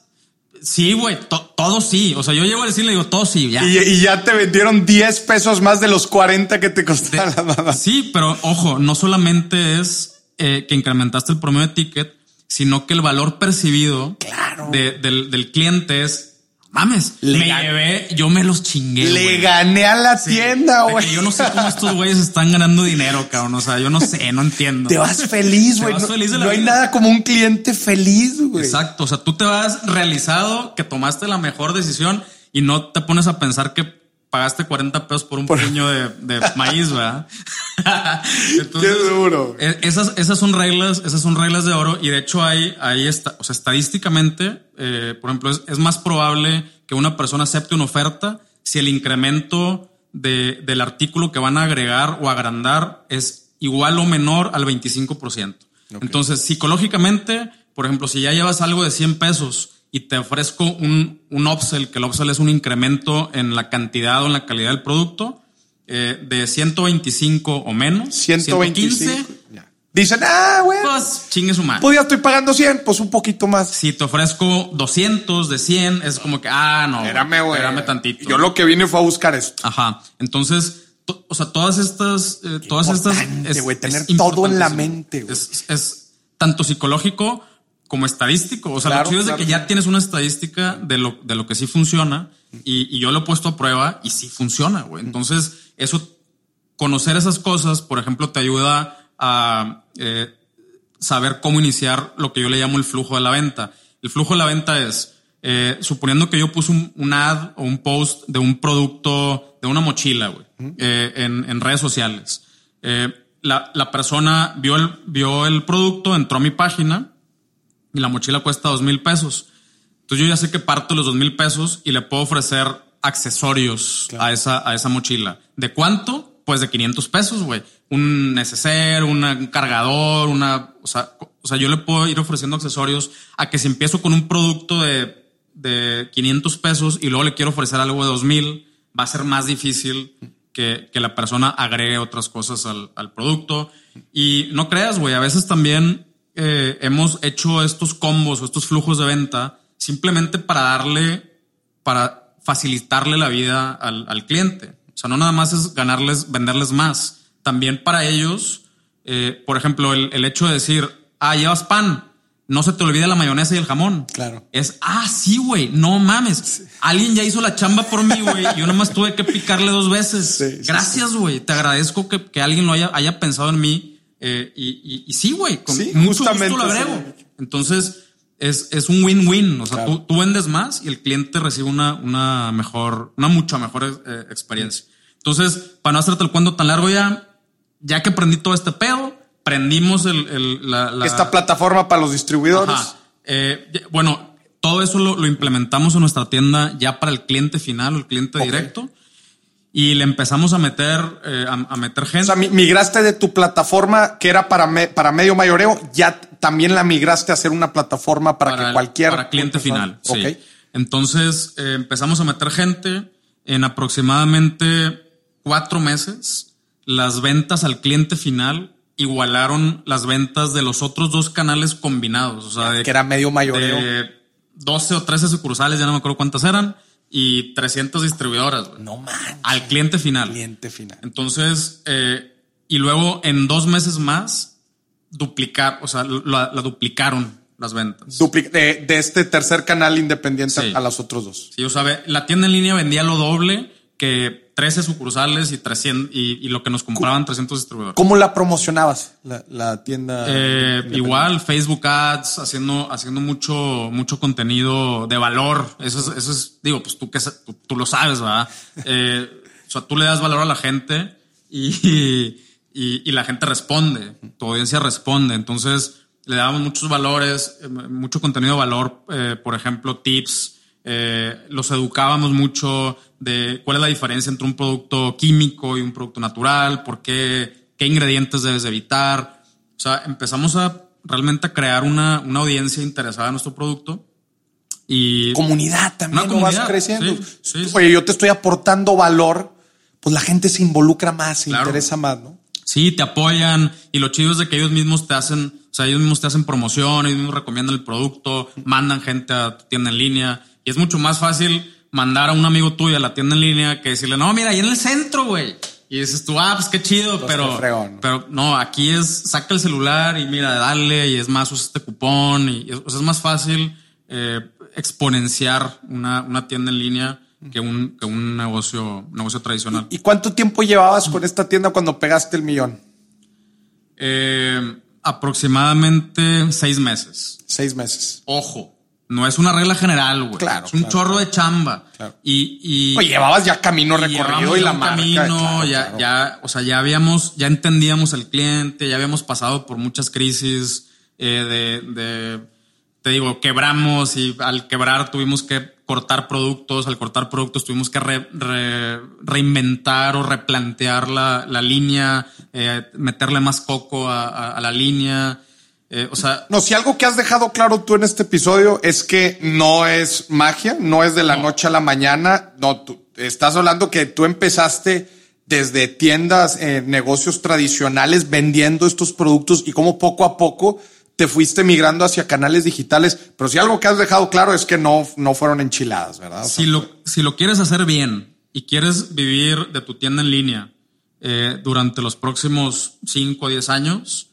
Sí, güey, todo sí. O sea, yo llego a decirle, digo, todo sí, ya. Y, ya te vendieron 10 pesos más de los 40 que te costaron Sí, pero ojo, no solamente es eh, que incrementaste el promedio de ticket, sino que el valor percibido claro. del, del, cliente es mames, Le me llevé, yo me los chingué. Le gané a la Sí, tienda, güey. Yo no sé cómo estos güeyes están ganando dinero, cabrón. O sea, yo no sé, no entiendo. Te vas feliz, güey. No, feliz de la no hay vida. nada como un cliente feliz, güey. Exacto. O sea, tú te vas realizado que tomaste la mejor decisión y no te pones a pensar que pagaste 40 pesos por un puño de, de [laughs] maíz, ¿verdad? Qué duro. E- Esas, esas son reglas, esas son reglas de oro y de hecho hay, hay esta, o sea, estadísticamente, eh, por ejemplo, es, es más probable que una persona acepte una oferta si el incremento de, del artículo que van a agregar o agrandar es igual o menor al 25%. Entonces, psicológicamente, por ejemplo, si ya llevas algo de 100 pesos y te ofrezco un, un upsell, que el upsell es un incremento en la cantidad o en la calidad del producto, eh, de 125 o menos, 125. 115, Ya. Dicen, ah, güey. pues chingue su madre. Pues ya estoy pagando 100, pues un poquito más. Si te ofrezco 200 de 100, es como que, ah, no. Espérame, güey. Espérame tantito. Yo lo que vine fue a buscar esto. Ajá. Entonces, to- o sea, todas estas, eh, todas estas. güey, tener todo en la mente, güey. Es, es tanto psicológico como estadístico. O sea, Claro, lo chido es de claro. que ya tienes una estadística de lo, de lo que sí funciona y, y yo lo he puesto a prueba y sí funciona, güey. Entonces, eso, conocer esas cosas, por ejemplo, te ayuda a eh, saber cómo iniciar lo que yo le llamo el flujo de la venta. El flujo de la venta es, eh, suponiendo que yo puse un, un ad o un post de un producto, de una mochila, güey, eh, en, en redes sociales. La, la persona vio el, vio el producto, entró a mi página y la mochila cuesta dos mil pesos. Entonces yo ya sé que parto los dos mil pesos y le puedo ofrecer accesorios a, esa, a esa mochila. ¿De cuánto? Pues de 500 pesos, güey. Un neceser, un cargador, una... O sea, o sea, yo le puedo ir ofreciendo accesorios a que si empiezo con un producto de, de 500 pesos y luego le quiero ofrecer algo de 2000, va a ser más difícil que, que la persona agregue otras cosas al, al producto. Y no creas, güey, a veces también eh, hemos hecho estos combos o estos flujos de venta simplemente para darle, para facilitarle la vida al, al cliente. O sea, no nada más es ganarles, venderles más. También para ellos, eh, por ejemplo, el, el hecho de decir, ah, llevas pan, no se te olvida la mayonesa y el jamón. Claro. Es, ah, sí, güey, no mames. Alguien ya hizo la chamba por mí, güey. Yo nomás tuve que picarle dos veces. Sí, Gracias, güey. Te agradezco que, que alguien lo haya, haya pensado en mí. eh, y, y- y sí, güey, con mucho gusto lo agrego. Entonces, es, es un win-win. O sea, Claro. tú, tú vendes más y el cliente recibe una, una mejor, una mucha mejor eh, experiencia. Entonces, para no hacerte el cuento tan largo ya, ya que aprendí todo este pedo, prendimos el, el- la, la- Esta plataforma para los distribuidores. Ajá. Eh, bueno, todo eso lo, lo implementamos en nuestra tienda ya para el cliente final o el cliente Ok. directo. Y le empezamos a meter, eh, a, a meter O gente. sea, mi- migraste de tu plataforma que era para, me- para medio mayoreo, ya también la migraste a ser una plataforma para, que el- cualquier. para cliente final. Sí. Entonces eh, empezamos a meter gente en aproximadamente cuatro meses. Las ventas al cliente final igualaron las ventas de los otros dos canales combinados. O sea, de, Que era medio mayoreo. de 12 o 13 sucursales, ya no me acuerdo cuántas eran, y 300 distribuidoras güey, no manches. al cliente final. Cliente final. Entonces, eh, y luego en dos meses más, duplicar, o sea, la, la duplicaron las ventas. Dupli- de, de este tercer canal independiente Sí. a los otros dos. Sí, o sea, la tienda en línea vendía lo doble que 13 sucursales y 300 y, y lo que nos compraban 300 distribuidores. ¿Cómo la promocionabas? La, la tienda. Eh, igual Facebook Ads, haciendo, haciendo mucho, mucho contenido de valor. Eso es, eso es digo, pues tú que tú, tú lo sabes, ¿verdad? Eh, o sea, tú le das valor a la gente y, y, y la gente responde, tu audiencia responde. Entonces, le dábamos muchos valores, eh, mucho contenido de valor, eh, por ejemplo, tips. Eh, los educábamos mucho de cuál es la diferencia entre un producto químico y un producto natural, por qué, qué ingredientes debes de evitar. O sea, empezamos a realmente a crear una, una audiencia interesada en nuestro producto. Y Comunidad también, ¿no? vas creciendo. sí, sí, sí. Oye, yo te estoy aportando valor, pues la gente se involucra más, se Claro. interesa más, ¿no? Sí, te apoyan y lo chido es de que ellos mismos te hacen, o sea, ellos mismos te hacen promoción, ellos mismos recomiendan el producto, mandan gente a tu tienda en línea y es mucho más fácil mandar a un amigo tuyo a la tienda en línea que decirle, no, mira, ahí en el centro, güey. Y dices tú, ah, pues qué chido, pero, pero no, aquí es, saca el celular y mira, dale y es más, usa este cupón y o sea, es más fácil eh, exponenciar una, una tienda en línea que un, que un negocio, negocio tradicional. ¿Y cuánto tiempo llevabas con esta tienda cuando pegaste el millón? Eh, aproximadamente seis meses. Seis meses. Ojo, no es una regla general, güey. Claro, es un claro, chorro de chamba. Claro. Y, y Oye, llevabas ya camino recorrido y la marca. camino, ya, o sea, ya habíamos, ya entendíamos el cliente, ya habíamos pasado por muchas crisis eh, de, de, te digo, quebramos y al quebrar tuvimos que cortar productos, al cortar productos tuvimos que re- re- reinventar o replantear la, la línea, eh, meterle más coco a, a- a la línea. Eh, o sea, No, si algo que has dejado claro tú en este episodio es que no es magia, no es de la noche a la mañana. No, tú estás hablando que tú empezaste desde tiendas, eh, negocios tradicionales vendiendo estos productos y cómo poco a poco te fuiste migrando hacia canales digitales. Pero si algo que has dejado claro es que no, no fueron enchiladas, ¿verdad? O sea, si lo, si lo quieres hacer bien y quieres vivir de tu tienda en línea eh, durante los próximos 5 o 10 años,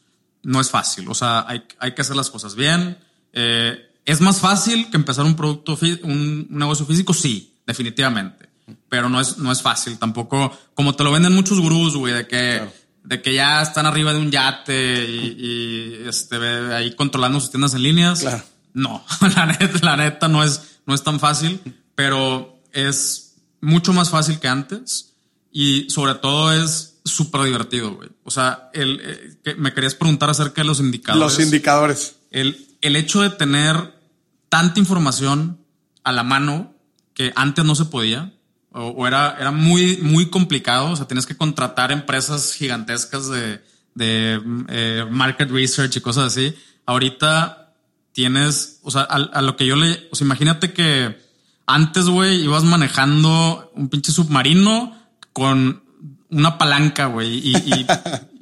no es fácil. O sea, hay, hay que hacer las cosas bien. Eh, ¿Es más fácil que empezar un producto, un, un negocio físico? Sí, definitivamente. Pero no es, no es fácil tampoco, como te lo venden muchos gurús, güey, de que, de que ya están arriba de un yate y, y, este, ahí controlando sus tiendas en líneas. Claro. No, [laughs] la neta, la neta no es, no es tan fácil, pero es mucho más fácil que antes y sobre todo es súper divertido, güey. O sea, el, eh, que me querías preguntar acerca de los indicadores. los indicadores. el, el hecho de tener tanta información a la mano que antes no se podía o, o era, era muy, muy complicado. O sea, tienes que contratar empresas gigantescas de, de eh, market research y cosas así. Ahorita tienes, o sea, a, a lo que yo le, o sea, imagínate que antes, güey, ibas manejando un pinche submarino con una palanca, güey, y, y,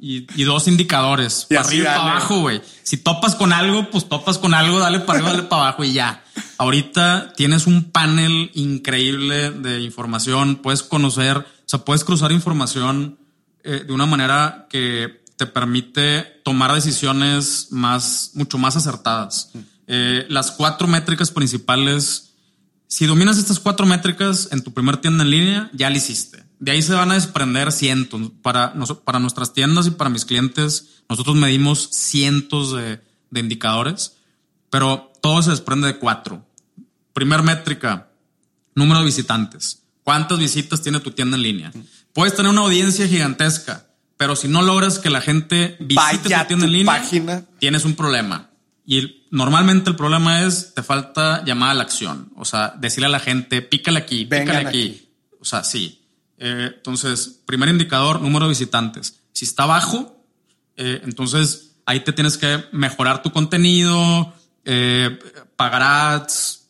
[laughs] y- y dos indicadores, Y para arriba y para abajo, güey. Si topas con algo, pues topas con algo, dale para arriba, dale para abajo y ya. Ahorita tienes un panel increíble de información, puedes conocer, o sea, puedes cruzar información eh, de una manera que te permite tomar decisiones más, mucho más acertadas. Eh, las cuatro métricas principales, si dominas estas cuatro métricas en tu primer tienda en línea, ya lo hiciste. De ahí se van a desprender cientos. Para, para nuestras tiendas y para mis clientes, nosotros medimos cientos de, de indicadores, pero todo se desprende de cuatro. Primer métrica, número de visitantes. ¿Cuántas visitas tiene tu tienda en línea? Puedes tener una audiencia gigantesca, pero si no logras que la gente visite Vaya tu tienda tu en línea, página. tienes un problema. Y normalmente el problema es te falta llamada a la acción. O sea, decirle a la gente, pícale aquí, Vengan pícale aquí. aquí. O sea, sí. Eh, entonces, primer indicador, número de visitantes. Si está bajo, eh, entonces ahí te tienes que mejorar tu contenido, eh, pagar ads,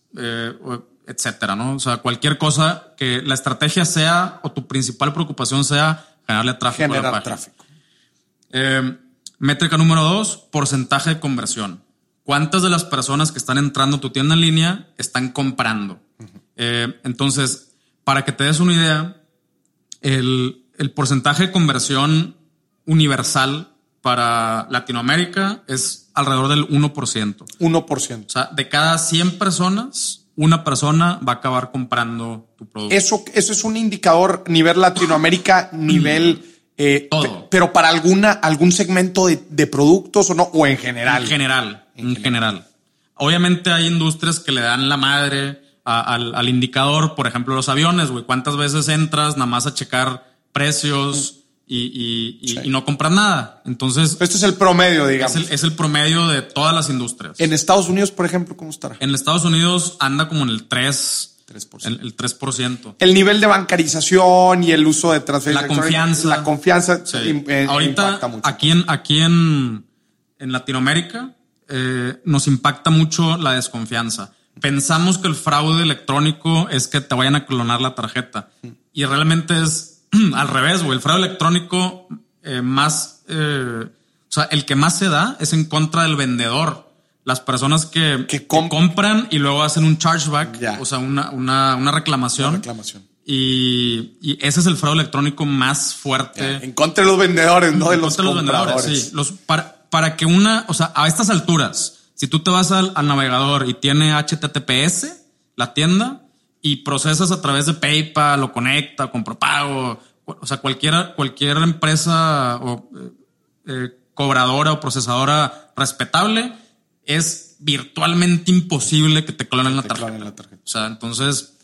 etcétera, ¿no? O sea, cualquier cosa que la estrategia sea o tu principal preocupación sea generarle tráfico a la Generar página. tráfico. Métrica número dos, porcentaje de conversión. ¿Cuántas de las personas que están entrando a tu tienda en línea están comprando? Entonces, para que te des una idea, el, el porcentaje de conversión universal para Latinoamérica es alrededor del 1%. 1%. O sea, de cada 100 personas, una persona va a acabar comprando tu producto. Eso, eso es un indicador nivel Latinoamérica, [clears throat] nivel eh, Todo. pe- pero para alguna, algún segmento de, de productos o no, o en general. En general, en general. Obviamente hay industrias que le dan la madre a- al, al indicador, por ejemplo, los aviones, güey. ¿Cuántas veces entras nada más a checar precios y, y- y- Sí. y no compras nada? Entonces, Este es el promedio, es digamos. el, es el promedio de todas las industrias. En Estados Unidos, por ejemplo, ¿cómo estará? En Estados Unidos anda como en el 3, 3%. el, el 3%. El nivel de bancarización y el uso de transferencia La confianza. La confianza Sí. im- eh, Ahorita, impacta mucho. aquí en, aquí en, en Latinoamérica, eh, nos impacta mucho la desconfianza. Pensamos que el fraude electrónico es que te vayan a clonar la tarjeta. Y realmente es [clears throat] al revés, güey. El fraude electrónico eh, más, eh, o sea, el que más se da es en contra del vendedor. Las personas que, Que que comp- compran y luego hacen un chargeback, o sea, una, una, una reclamación. reclamación. Y, y ese es el fraude electrónico más fuerte. En contra de los vendedores, no de los contra de los compradores. vendedores, sí. Los, para, para que una, o sea, a estas alturas, Si tú te vas al, al navegador y tiene HTTPS, la tienda, y procesas a través de PayPal o Conecta, con Propago, o sea, cualquier, cualquier empresa o eh, eh, cobradora o procesadora respetable, es virtualmente imposible que te clonen la, Te tarjeta. claven la tarjeta. O sea, entonces,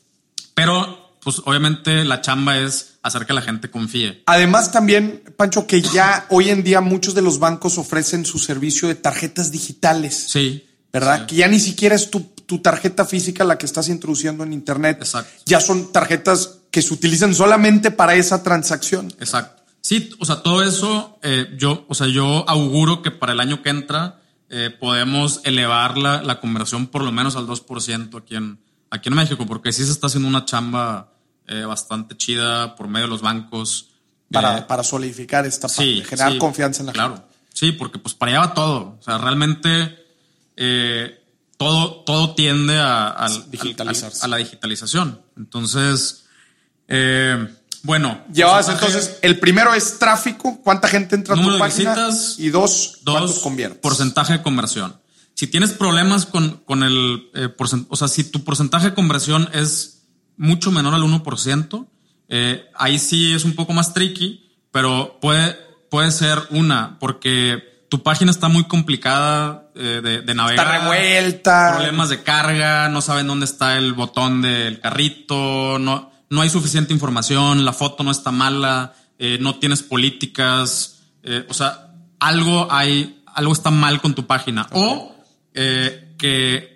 pero pues obviamente la chamba es hacer que la gente confíe. Además también, Pancho, que ya hoy en día muchos de los bancos ofrecen su servicio de tarjetas digitales, Sí. ¿verdad? Sí. Que ya ni siquiera es tu, tu tarjeta física la que estás introduciendo en Internet. Exacto. Ya son tarjetas que se utilizan solamente para esa transacción. Exacto. Sí, o sea, todo eso, eh, yo, o sea, yo auguro que para el año que entra eh, podemos elevar la, la conversión por lo menos al 2% aquí en, aquí en México, porque sí se está haciendo una chamba eh, bastante chida por medio de los bancos. Para, Eh, para solidificar esta parte, sí, generar sí, confianza en la claro. gente. Sí, porque pues para allá va todo. O sea, realmente eh, todo, todo tiende a, Digitalizarse. al- a la digitalización. Entonces, eh, bueno. Llevabas porcentaje- entonces, el primero es tráfico, cuánta gente entra a tu página visitas, y dos, cuántos Dos, conviertes. porcentaje de conversión. Si tienes problemas con, con el eh, porcent- o sea, si tu porcentaje de conversión es mucho menor al 1%, eh, ahí sí es un poco más tricky, pero puede, puede ser una, porque tu página está muy complicada eh, de, de navegar. Está revuelta. Problemas de carga, no saben dónde está el botón del carrito, no, no hay suficiente información, la foto no está mala, eh, no tienes políticas, eh, o sea, algo hay, algo está mal con tu página. O que,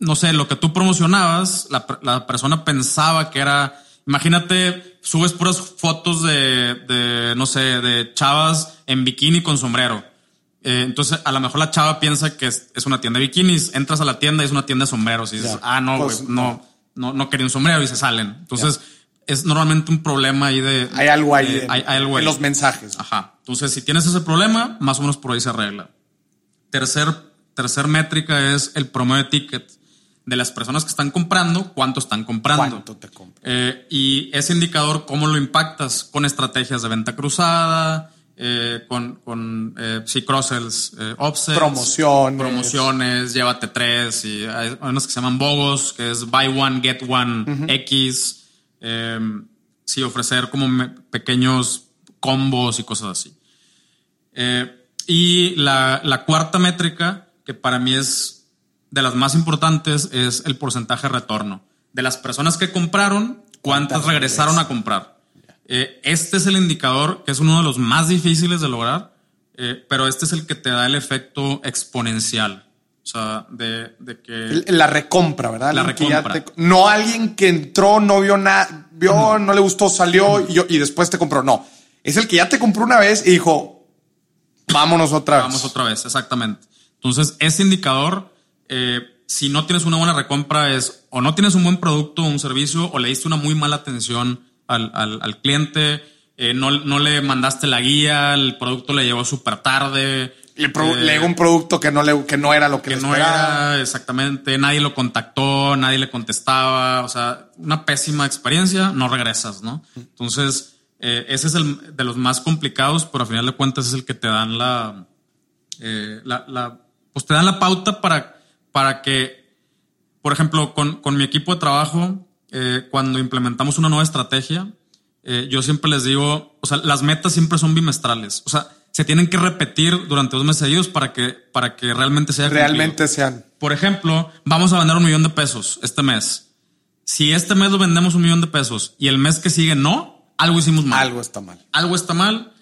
no sé, lo que tú promocionabas, la, la persona pensaba que era, imagínate, subes puras fotos de, de, no sé, de chavas en bikini con sombrero. Eh, entonces, a lo mejor la chava piensa que es, es una tienda de bikinis, entras a la tienda y es una tienda de sombreros y dices, ah, no, güey, Pues, no, no, no quería un sombrero y se salen. Entonces, es normalmente un problema ahí de... Hay algo ahí en, hay, hay algo en ahí. los mensajes. Ajá. Entonces, si tienes ese problema, más o menos por ahí se arregla. Tercer, tercer métrica es el promedio de ticket de las personas que están comprando, cuánto están comprando. ¿Cuánto te? Eh, y ese indicador, ¿cómo lo impactas? Con estrategias de venta cruzada, eh, con, con eh, sí, cross-sells, eh, offsets. Promociones. Promociones, llévate tres. Y hay unos que se llaman bogos, que es buy one, get one, X. Eh, sí, ofrecer como me- pequeños combos y cosas así. Eh, y la, la cuarta métrica, que para mí es de las más importantes, es el porcentaje de retorno. De las personas que compraron, ¿cuántas ¿Cuántas regresaron a comprar? Eh, este es el indicador que es uno de los más difíciles de lograr, eh, pero este es el que te da el efecto exponencial. O sea, de, de que... La recompra, ¿verdad? La recompra. te- no alguien que entró, no vio nada, vio, no le gustó, salió y, y después te compró. No, es el que ya te compró una vez y dijo, vámonos otra vez. Vamos otra vez, exactamente. Entonces, ese indicador, eh, si no tienes una buena recompra, es o no tienes un buen producto o un servicio, o le diste una muy mala atención al, al- al cliente, eh, no, no le mandaste la guía, el producto le llegó súper tarde. Le, eh, le llegó un producto que no, le, que no era lo que, que le no esperaba. era exactamente, nadie lo contactó, nadie le contestaba, o sea, una pésima experiencia, no regresas, ¿no? Entonces, eh, ese es el de los más complicados, pero al final de cuentas es el que te dan la, la, la- pues te dan la pauta para, para que, por ejemplo, con, con mi equipo de trabajo, eh, cuando implementamos una nueva estrategia, eh, yo siempre les digo, o sea, las metas siempre son bimestrales, o sea, se tienen que repetir durante dos meses seguidos para que, para que realmente sea cumplido. Realmente sean. Por ejemplo, vamos a vender un millón de pesos este mes. Si este mes lo vendemos un millón de pesos y el mes que sigue no, algo hicimos mal. Algo está mal. Algo está mal.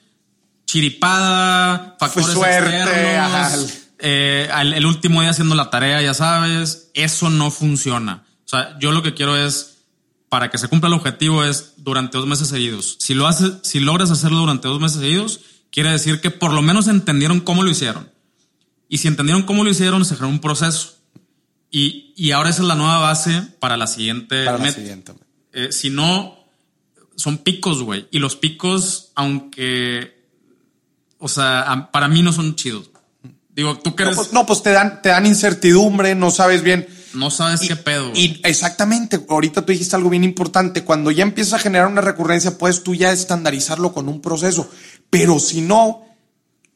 Chiripada, factores suerte, externos. Eh, al- el último día haciendo la tarea, ya sabes, eso no funciona. O sea, yo lo que quiero es, para que se cumpla el objetivo, es durante dos meses seguidos. Si lo haces, si logras hacerlo durante dos meses seguidos, quiere decir que por lo menos entendieron cómo lo hicieron. Y si entendieron cómo lo hicieron, se generó un proceso. Y, y ahora esa es la nueva base para la siguiente Para la meta. siguiente. Eh, si no, son picos, güey. Y los picos, aunque, o sea, para mí no son chidos. Digo, tú que No pues, no, pues te dan, te dan incertidumbre, no sabes bien. no sabes qué pedo. Y exactamente, ahorita tú dijiste algo bien importante. Cuando ya empiezas a generar una recurrencia, puedes tú ya estandarizarlo con un proceso. Pero si no,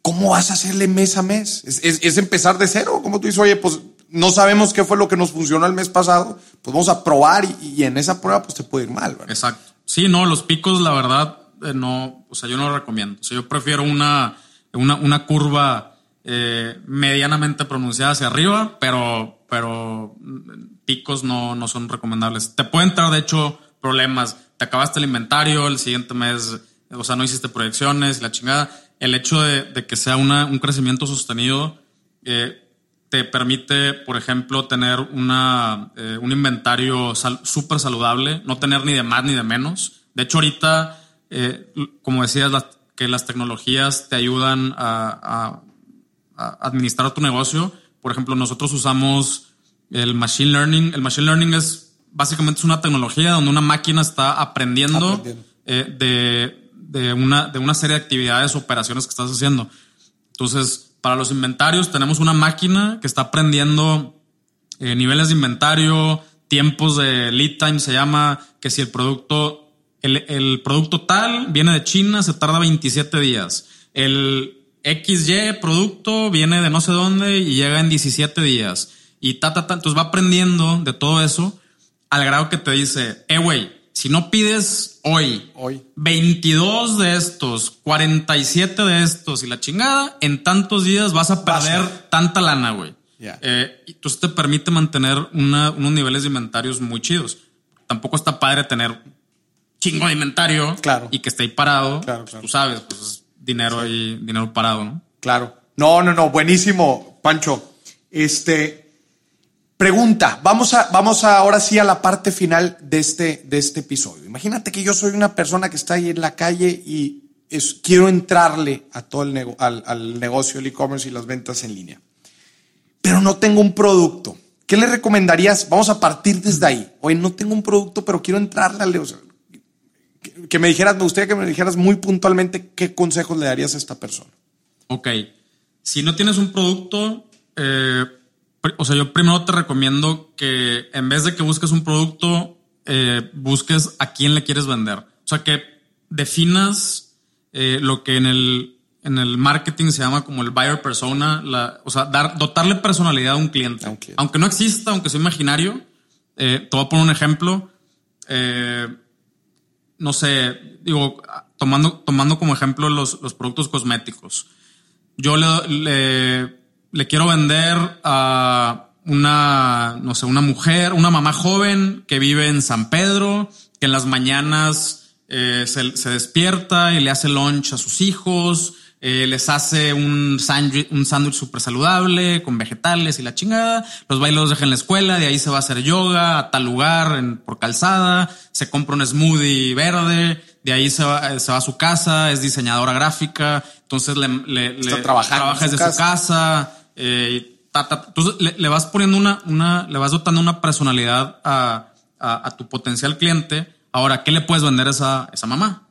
¿cómo vas a hacerle mes a mes? Es, es- es empezar de cero. Como tú dices, oye, pues no sabemos qué fue lo que nos funcionó el mes pasado, pues vamos a probar y, y en esa prueba pues te puede ir mal, ¿verdad? Exacto. Sí, no, los picos, la verdad, eh, no, o sea, yo no lo recomiendo. O sea, yo prefiero una, una, una curva eh, medianamente pronunciada hacia arriba, pero, pero picos no, no son recomendables. Te pueden entrar, de hecho, problemas. Te acabaste el inventario, el siguiente mes, o sea, no hiciste proyecciones, la chingada. El hecho de, que sea un crecimiento sostenido eh, te permite, por ejemplo, tener una, eh, un inventario súper saludable, no tener ni de más ni de menos. De hecho, ahorita, como decías, que las tecnologías te ayudan a administrar tu negocio. Por ejemplo, nosotros usamos el machine learning. El machine learning es básicamente es una tecnología donde una máquina está aprendiendo, Aprendiendo. eh, de, de una, de una serie de actividades, operaciones que estás haciendo. Entonces, para los inventarios tenemos una máquina que está aprendiendo eh, niveles de inventario, tiempos de lead time se llama, que si el producto, el, el producto tal viene de China, se tarda 27 días. El XY producto viene de no sé dónde y llega en 17 días. Y ta, ta, ta. Entonces va aprendiendo de todo eso al grado que te dice, eh, güey, si no pides hoy Hoy. 22 de estos, 47 de estos y la chingada, en tantos días vas a perder tanta lana, güey. Ya. Eh, y entonces te permite mantener una- unos niveles de inventarios muy chidos. Tampoco está padre tener chingo de inventario Claro. y que esté ahí parado. Claro, Pues claro. Tú sabes, pues dinero ahí, dinero parado, ¿no? Claro. No, no, no, buenísimo, Pancho. Este, pregunta, vamos a, vamos a ahora sí a la parte final de este, de este episodio. Imagínate que yo soy una persona que está ahí en la calle y es, quiero entrarle a todo el nego- al, al negocio del e-commerce y las ventas en línea, pero no tengo un producto. ¿Qué le recomendarías? Vamos a partir desde ahí. Oye, no tengo un producto, pero quiero entrarle al negocio. Que, me dijeras, me gustaría que me dijeras muy puntualmente qué consejos le darías a esta persona. Ok. Si no tienes un producto, eh, o sea, yo primero te recomiendo que en vez de que busques un producto, eh, busques a quién le quieres vender. O sea, que definas eh, lo que en el, en el marketing se llama como el buyer persona, la, o sea, dar, dotarle personalidad a un cliente. A un cliente. Aunque no exista, aunque sea imaginario, te voy a poner un ejemplo. Eh, no sé, digo, tomando, tomando como ejemplo los, los productos cosméticos. Yo le, le, le quiero vender a una, no sé, una mujer, una mamá joven que vive en San Pedro, que en las mañanas eh, se, se despierta y le hace lunch a sus hijos, eh, les hace un sándwich un sándwich súper saludable con vegetales y la chingada, los bailes los deja en la escuela, de ahí se va a hacer yoga a tal lugar en- por calzada, se compra un smoothie verde, de ahí se va, eh, se va a su casa, es diseñadora gráfica, entonces le, le- le- trabaja en su desde casa. su casa, eh, y ta, ta, entonces le, le vas poniendo una, una, le vas dotando una personalidad a, a, a tu potencial cliente. Ahora, ¿qué le puedes vender a esa, esa mamá?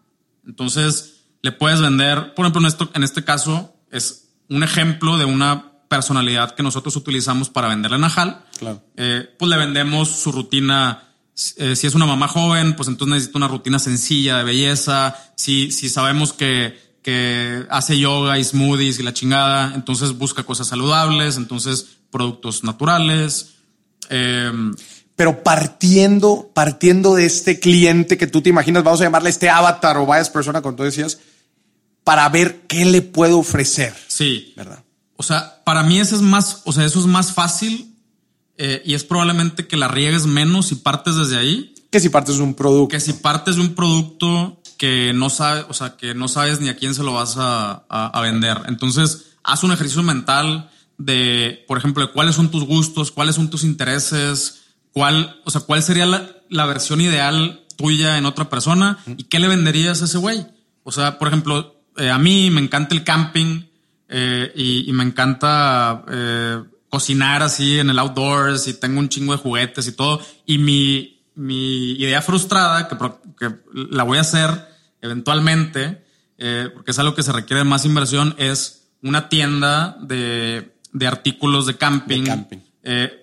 Entonces, le puedes vender, por ejemplo, en, esto, en este caso, es un ejemplo de una personalidad que nosotros utilizamos para venderle a Najal. Claro. Eh, pues le vendemos su rutina. eh, si es una mamá joven, pues entonces necesita una rutina sencilla de belleza. Si, si sabemos que, que hace yoga y smoothies y la chingada, entonces busca cosas saludables, entonces productos naturales. Eh, pero partiendo, partiendo de este cliente que tú te imaginas, vamos a llamarle este avatar o varias personas, como tú decías, para ver qué le puedo ofrecer, sí. ¿verdad? O sea, para mí eso es más, o sea, eso es más fácil eh, y es probablemente que la riegues menos si partes desde ahí Que si partes de un producto. que si partes de un producto que no sabes, o sea, que no sabes ni a quién se lo vas a, a- a vender. Entonces, haz un ejercicio mental de, por ejemplo, de cuáles son tus gustos, cuáles son tus intereses, cuál, o sea, cuál sería la, la versión ideal tuya en otra persona y qué le venderías a ese güey. O sea, por ejemplo, eh, a mí me encanta el camping eh, y, y me encanta eh, cocinar así en el outdoors y tengo un chingo de juguetes y todo. Y mi, mi idea frustrada, que, que la voy a hacer eventualmente, porque es algo que se requiere más inversión, es una tienda de, de artículos de camping. De camping.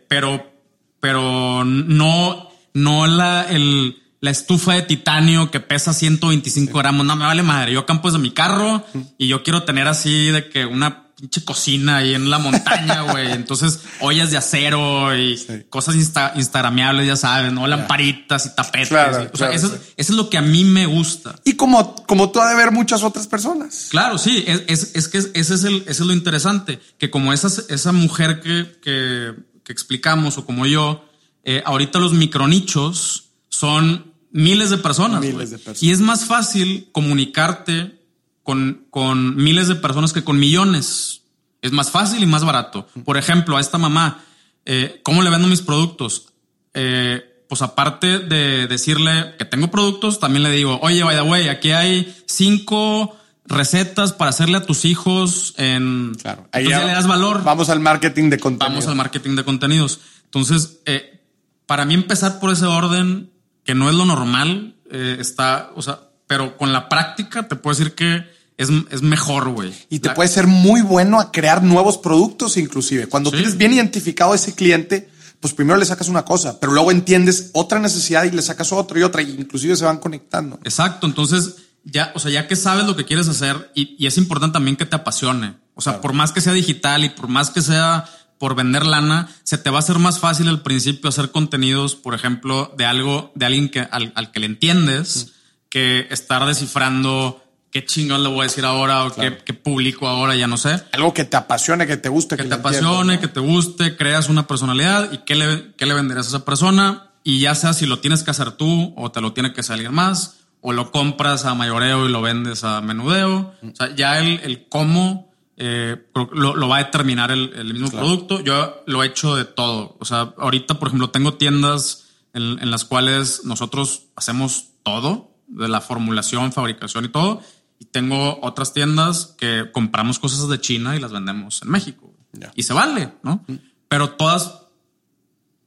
Pero, pero no, no la, el, la estufa de titanio que pesa 125 gramos. No me vale madre. Yo campo de mi carro y yo quiero tener así de que una pinche cocina ahí en la montaña, [laughs] güey. Entonces, ollas de acero y cosas insta instagrameables, ya sabes, ¿no? Lamparitas y tapetes. o sea, eso, es lo que a mí me gusta. Y como, como tú ha de ver muchas otras personas. Claro, sí. Es, es, que ese es, el, ese es lo interesante. Que como esa, esa mujer que, que, que explicamos o como yo, eh, ahorita los micronichos son miles de personas. Miles de personas. Y es más fácil comunicarte con, con miles de personas que con millones. Es más fácil y más barato. Por ejemplo, a esta mamá, eh, ¿cómo le vendo mis productos? Eh, pues aparte de decirle que tengo productos, también le digo, oye, by the way, aquí hay cinco recetas para hacerle a tus hijos en... Claro, ahí ya le das valor. Vamos al marketing de contenidos. Vamos al marketing de contenidos. Entonces, eh, para mí empezar por ese orden, que no es lo normal, está, o sea, pero con la práctica te puedo decir que es, mejor, güey. Y te puede ser muy bueno a crear nuevos productos, inclusive. Cuando tienes bien identificado a ese cliente, pues primero le sacas una cosa, pero luego entiendes otra necesidad y le sacas otra y otra, y inclusive se van conectando. Exacto. Entonces, ya, o sea, ya que sabes lo que quieres hacer, y, es importante también que te apasione. O sea, por más que sea digital y por más que sea por vender lana, se te va a hacer más fácil al principio hacer contenidos, por ejemplo, de algo, de alguien que, al, que le entiendes, que estar descifrando qué chingón le voy a decir ahora o qué, publico ahora, ya no sé. Algo que te apasione, que te guste. Que, te apasione, que te guste, creas una personalidad y qué le, qué le venderías a esa persona. Y ya sea si lo tienes que hacer tú o te lo tiene que hacer alguien más, o lo compras a mayoreo y lo vendes a menudeo. O sea, ya el, el cómo eh, lo, va a determinar el, el mismo producto. Yo lo he hecho de todo. O sea, ahorita, por ejemplo, tengo tiendas en, en las cuales nosotros hacemos todo, de la formulación, fabricación y todo y tengo otras tiendas que compramos cosas de China y las vendemos en México. Y se vale, ¿no? Pero todas,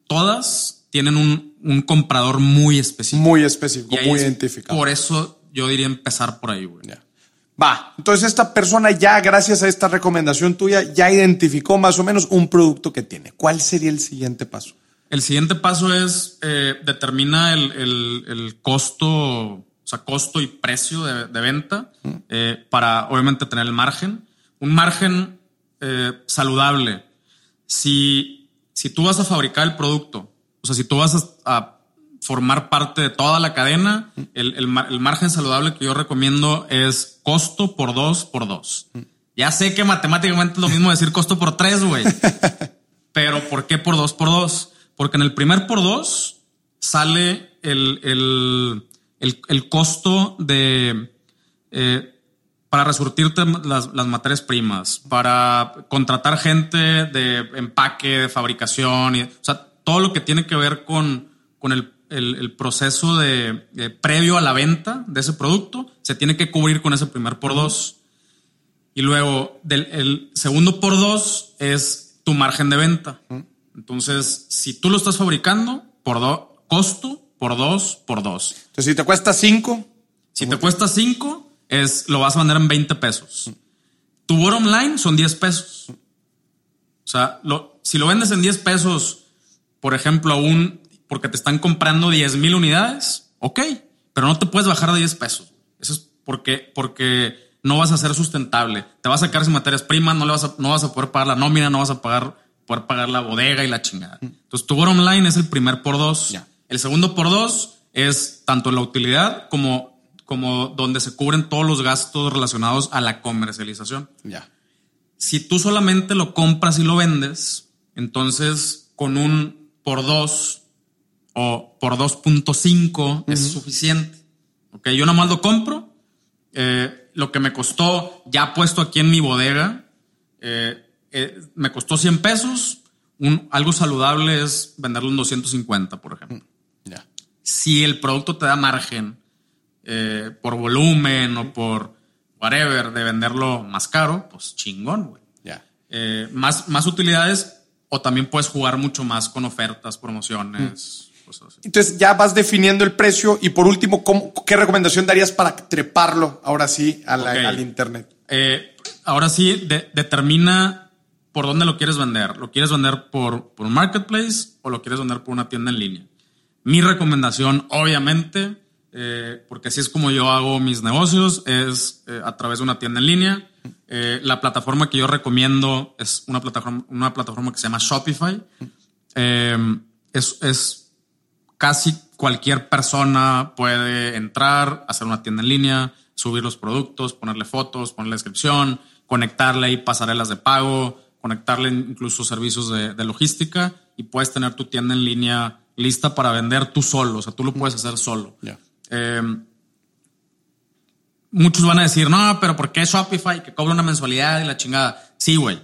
todas tienen un, un, comprador muy específico. Muy específico, muy identificado. Por eso yo diría empezar por ahí, güey. Va, entonces esta persona ya, gracias a esta recomendación tuya, ya identificó más o menos un producto que tiene. ¿Cuál sería el siguiente paso? El siguiente paso es eh, determina el, el, el costo sea, costo y precio de, venta eh, para obviamente tener el margen. Un margen eh, saludable. Si, si tú vas a fabricar el producto, o sea, si tú vas a, formar parte de toda la cadena, el, el, margen saludable que yo recomiendo es costo por dos por dos. Ya sé que matemáticamente es lo mismo decir costo por tres, güey. [laughs] Pero ¿por qué por dos por dos? Porque en el primer por dos sale el, el el, costo de eh, para resurtirte las, materias primas, para contratar gente de empaque, de fabricación, y, o sea, todo lo que tiene que ver con, con el, proceso de, previo a la venta de ese producto, se tiene que cubrir con ese primer por dos. Y luego, del, el segundo por dos es tu margen de venta. Entonces, si tú lo estás fabricando, por dos, costo, por dos, por dos. Entonces, si te cuesta cinco. Si te cuesta cinco, es, lo vas a vender en 20 pesos. Tu bottom line son 10 pesos. O sea, lo, si lo vendes en 10 pesos, por ejemplo, aún porque te están comprando 10 mil unidades, ok, pero no te puedes bajar de 10 pesos. Eso es porque, porque no vas a ser sustentable. Te vas a sacar sin materias primas, no, le vas a, no vas a poder pagar la nómina, no vas a pagar, poder pagar la bodega y la chingada. Entonces, tu bottom line es el primer por dos. El segundo por dos es tanto la utilidad como, como donde se cubren todos los gastos relacionados a la comercialización. Ya. Si tú solamente lo compras y lo vendes, entonces con un por dos o por 2.5 es suficiente. Ok, yo nomás lo compro. Eh, lo que me costó ya puesto aquí en mi bodega, eh, eh, me costó 100 pesos. Un, algo saludable es venderlo en 250, por ejemplo si el producto te da margen por volumen o por whatever de venderlo más caro, pues chingón, güey. Ya. Eh, más, más utilidades o también puedes jugar mucho más con ofertas, promociones. Mm. Entonces ya vas definiendo el precio y por último, ¿qué recomendación darías para treparlo ahora sí al Internet? Eh, ahora sí, determina por dónde lo quieres vender. ¿Lo quieres vender por, por un marketplace o lo quieres vender por una tienda en línea? Mi recomendación, obviamente, eh, porque así es como yo hago mis negocios, es eh, a través de una tienda en línea. Eh, la plataforma que yo recomiendo es una plataforma, una plataforma que se llama Shopify. es, es casi cualquier persona puede entrar, hacer una tienda en línea, subir los productos, ponerle fotos, ponerle descripción, conectarle ahí pasarelas de pago, conectarle incluso servicios de, de, logística y puedes tener tu tienda en línea lista para vender tú solo. O sea, tú lo puedes hacer solo. Eh, muchos van a decir, no, pero ¿por qué Shopify que cobra una mensualidad y la chingada? Sí, güey.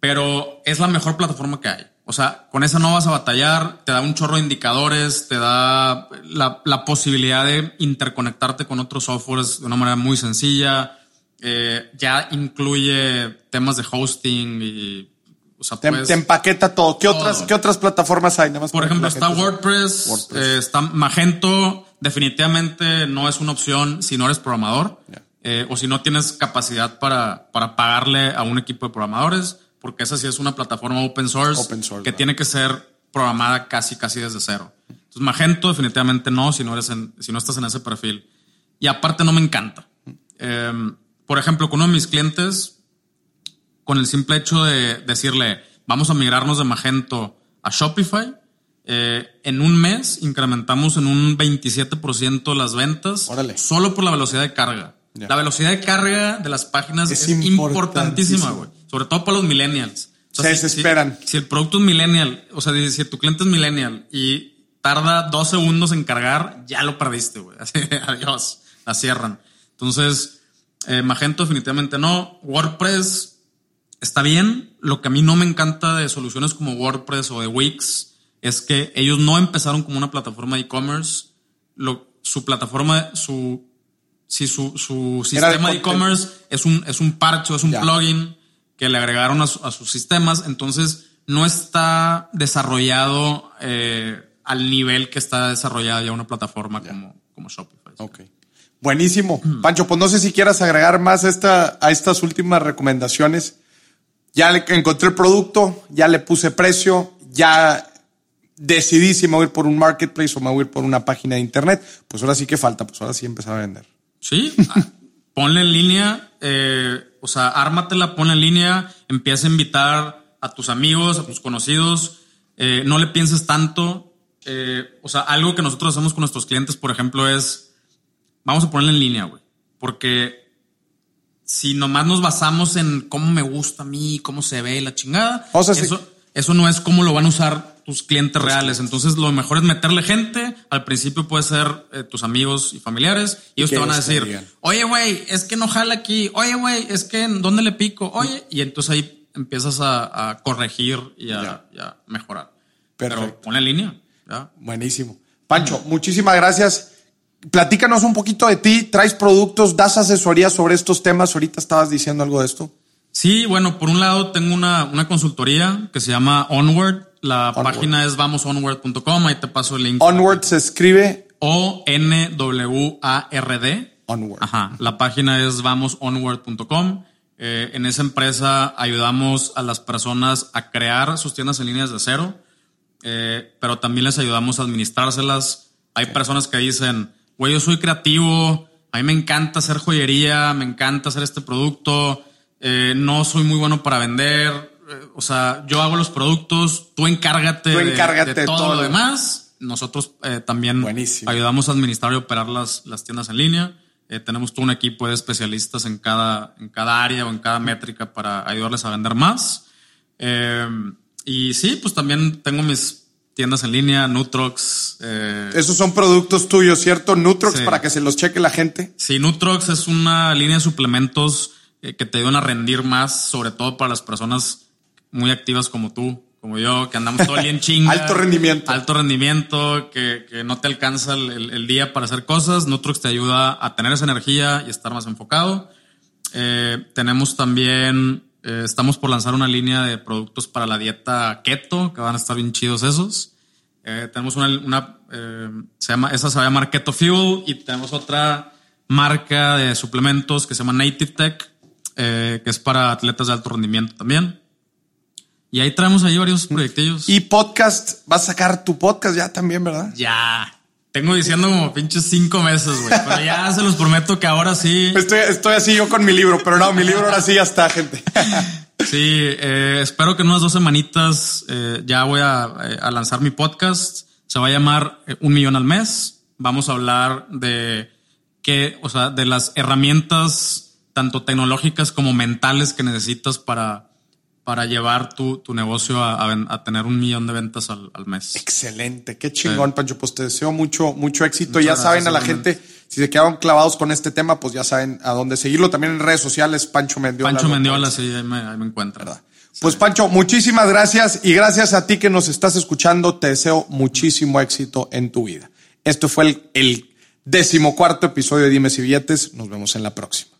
Pero es la mejor plataforma que hay. O sea, con esa no vas a batallar, te da un chorro de indicadores, te da la, la posibilidad de interconectarte con otros softwares de una manera muy sencilla. Eh, ya incluye temas de hosting y o sea, te, puedes, te, empaqueta todo. ¿Qué, todo. Otras, ¿Qué otras plataformas hay? Nada más Por ejemplo, está WordPress, WordPress. Eh, está Magento. Definitivamente no es una opción si no eres programador yeah. eh, o si no tienes capacidad para, para pagarle a un equipo de programadores, porque esa sí es una plataforma open source, open source que ¿no? tiene que ser programada casi, casi desde cero. Entonces, Magento definitivamente no si no, eres en, si no estás en ese perfil. Y aparte no me encanta. Eh, por ejemplo, con uno de mis clientes, con el simple hecho de decirle, vamos a migrarnos de Magento a Shopify, eh, en un mes incrementamos en un 27% las ventas Órale. solo por la velocidad de carga. Yeah. La velocidad de carga de las páginas es, es importantísima, güey. Sobre todo para los millennials. O sea, Se si, desesperan. Si, si, el producto es millennial, o sea, si tu cliente es millennial y tarda dos segundos en cargar, ya lo perdiste, güey. [laughs] Adiós. La cierran. Entonces, eh, Magento definitivamente no. WordPress está bien. Lo que a mí no me encanta de soluciones como WordPress o de Wix es que ellos no empezaron como una plataforma de e-commerce. Su plataforma, su, si su, su sistema de e-commerce es un, es un parche, es un plugin que le agregaron a, su, a, sus sistemas. Entonces no está desarrollado eh, al nivel que está desarrollada ya una plataforma yeah. como, como Shopify. Okay. Buenísimo. Pancho, pues no sé si quieras agregar más a, esta, a estas últimas recomendaciones. Ya le encontré el producto, ya le puse precio, ya decidí si me voy a ir por un marketplace o me voy a ir por una página de internet. Pues ahora sí que falta, pues ahora sí empezar a vender. Sí, [laughs] ponle en línea, eh, o sea, ármatela, ponle en línea, empieza a invitar a tus amigos, a tus conocidos, eh, no le pienses tanto. Eh, o sea, algo que nosotros hacemos con nuestros clientes, por ejemplo, es vamos a ponerla en línea, güey. Porque si nomás nos basamos en cómo me gusta a mí, cómo se ve la chingada, o sea, eso, sí. eso no es cómo lo van a usar tus clientes reales. Entonces, lo mejor es meterle gente. Al principio puede ser eh, tus amigos y familiares. Y ellos te van a decir, oye, güey, es que no jala aquí. Oye, güey, es que ¿dónde le pico? Oye, y entonces ahí empiezas a, a corregir y a, Ya. y a mejorar. Perfecto. Pero ponle en línea. ¿ya? Buenísimo. Pancho, muchísimas gracias. Platícanos un poquito de ti. ¿Traes productos? ¿Das asesoría sobre estos temas? Ahorita estabas diciendo algo de esto. Sí, bueno, por un lado tengo una, una consultoría que se llama Onward. La Onward. página es vamosonward.com. Ahí te paso el link. Onward se escribe O-N-W-A-R-D. Onward. Ajá. La página es vamosonward.com. Eh, en esa empresa ayudamos a las personas a crear sus tiendas en líneas de cero, eh, pero también les ayudamos a administrárselas. Hay personas que dicen, güey, yo soy creativo, a mí me encanta hacer joyería, me encanta hacer este producto, eh, no soy muy bueno para vender, o sea, yo hago los productos, tú encárgate, Tú de- encárgate de, de todo, todo. lo demás. Nosotros eh, también Buenísimo. ayudamos a administrar y operar las, las tiendas en línea. Eh, tenemos todo un equipo de especialistas en cada, en cada área o en cada métrica para ayudarles a vender más. Eh, y sí, pues también tengo mis tiendas en línea, Nutrox. eh, Esos son productos tuyos, ¿cierto? Nutrox Sí. para que se los cheque la gente. Sí, Nutrox es una línea de suplementos eh, que te ayudan a rendir más, sobre todo para las personas muy activas como tú, como yo, que andamos todo el día en [laughs] chinga. Alto rendimiento. Alto rendimiento, que, que no te alcanza el, el- día para hacer cosas. Nutrox te ayuda a tener esa energía y estar más enfocado. Eh, tenemos también, eh, estamos por lanzar una línea de productos para la dieta keto, que van a estar bien chidos esos. Eh, tenemos una, una, se llama, esa se va a llamar Keto Fuel y tenemos otra marca de suplementos que se llama Native Tech, que es para atletas de alto rendimiento también. Y ahí traemos ahí varios proyectillos. Y podcast, vas a sacar tu podcast ya también, ¿verdad? Ya. Tengo diciendo como pinches cinco meses, güey. Pero ya se los prometo que ahora sí. Estoy, estoy así yo con mi libro, pero no, mi libro ahora sí ya está, gente. [laughs] sí, eh, espero que en unas dos semanitas eh, ya voy a, eh, a, lanzar mi podcast. Se va a llamar Un Millón al Mes. Vamos a hablar de qué, o sea, de las herramientas tanto tecnológicas como mentales que necesitas para para llevar tu, tu negocio a, a, tener un millón de ventas al, al mes. Excelente, qué chingón, sí. Pancho. Pues te deseo mucho, mucho éxito. Muchas ya saben a la gente, si se quedaron clavados con este tema, pues ya saben a dónde seguirlo. También en redes sociales, Pancho Mendiola. Pancho Mendiola, sí, ahí me, ahí me. ¿verdad? Pues Pancho, muchísimas gracias y gracias a ti que nos estás escuchando. Te deseo muchísimo éxito en tu vida. Esto fue el, el decimocuarto episodio de Dime si Billetes. Nos vemos en la próxima.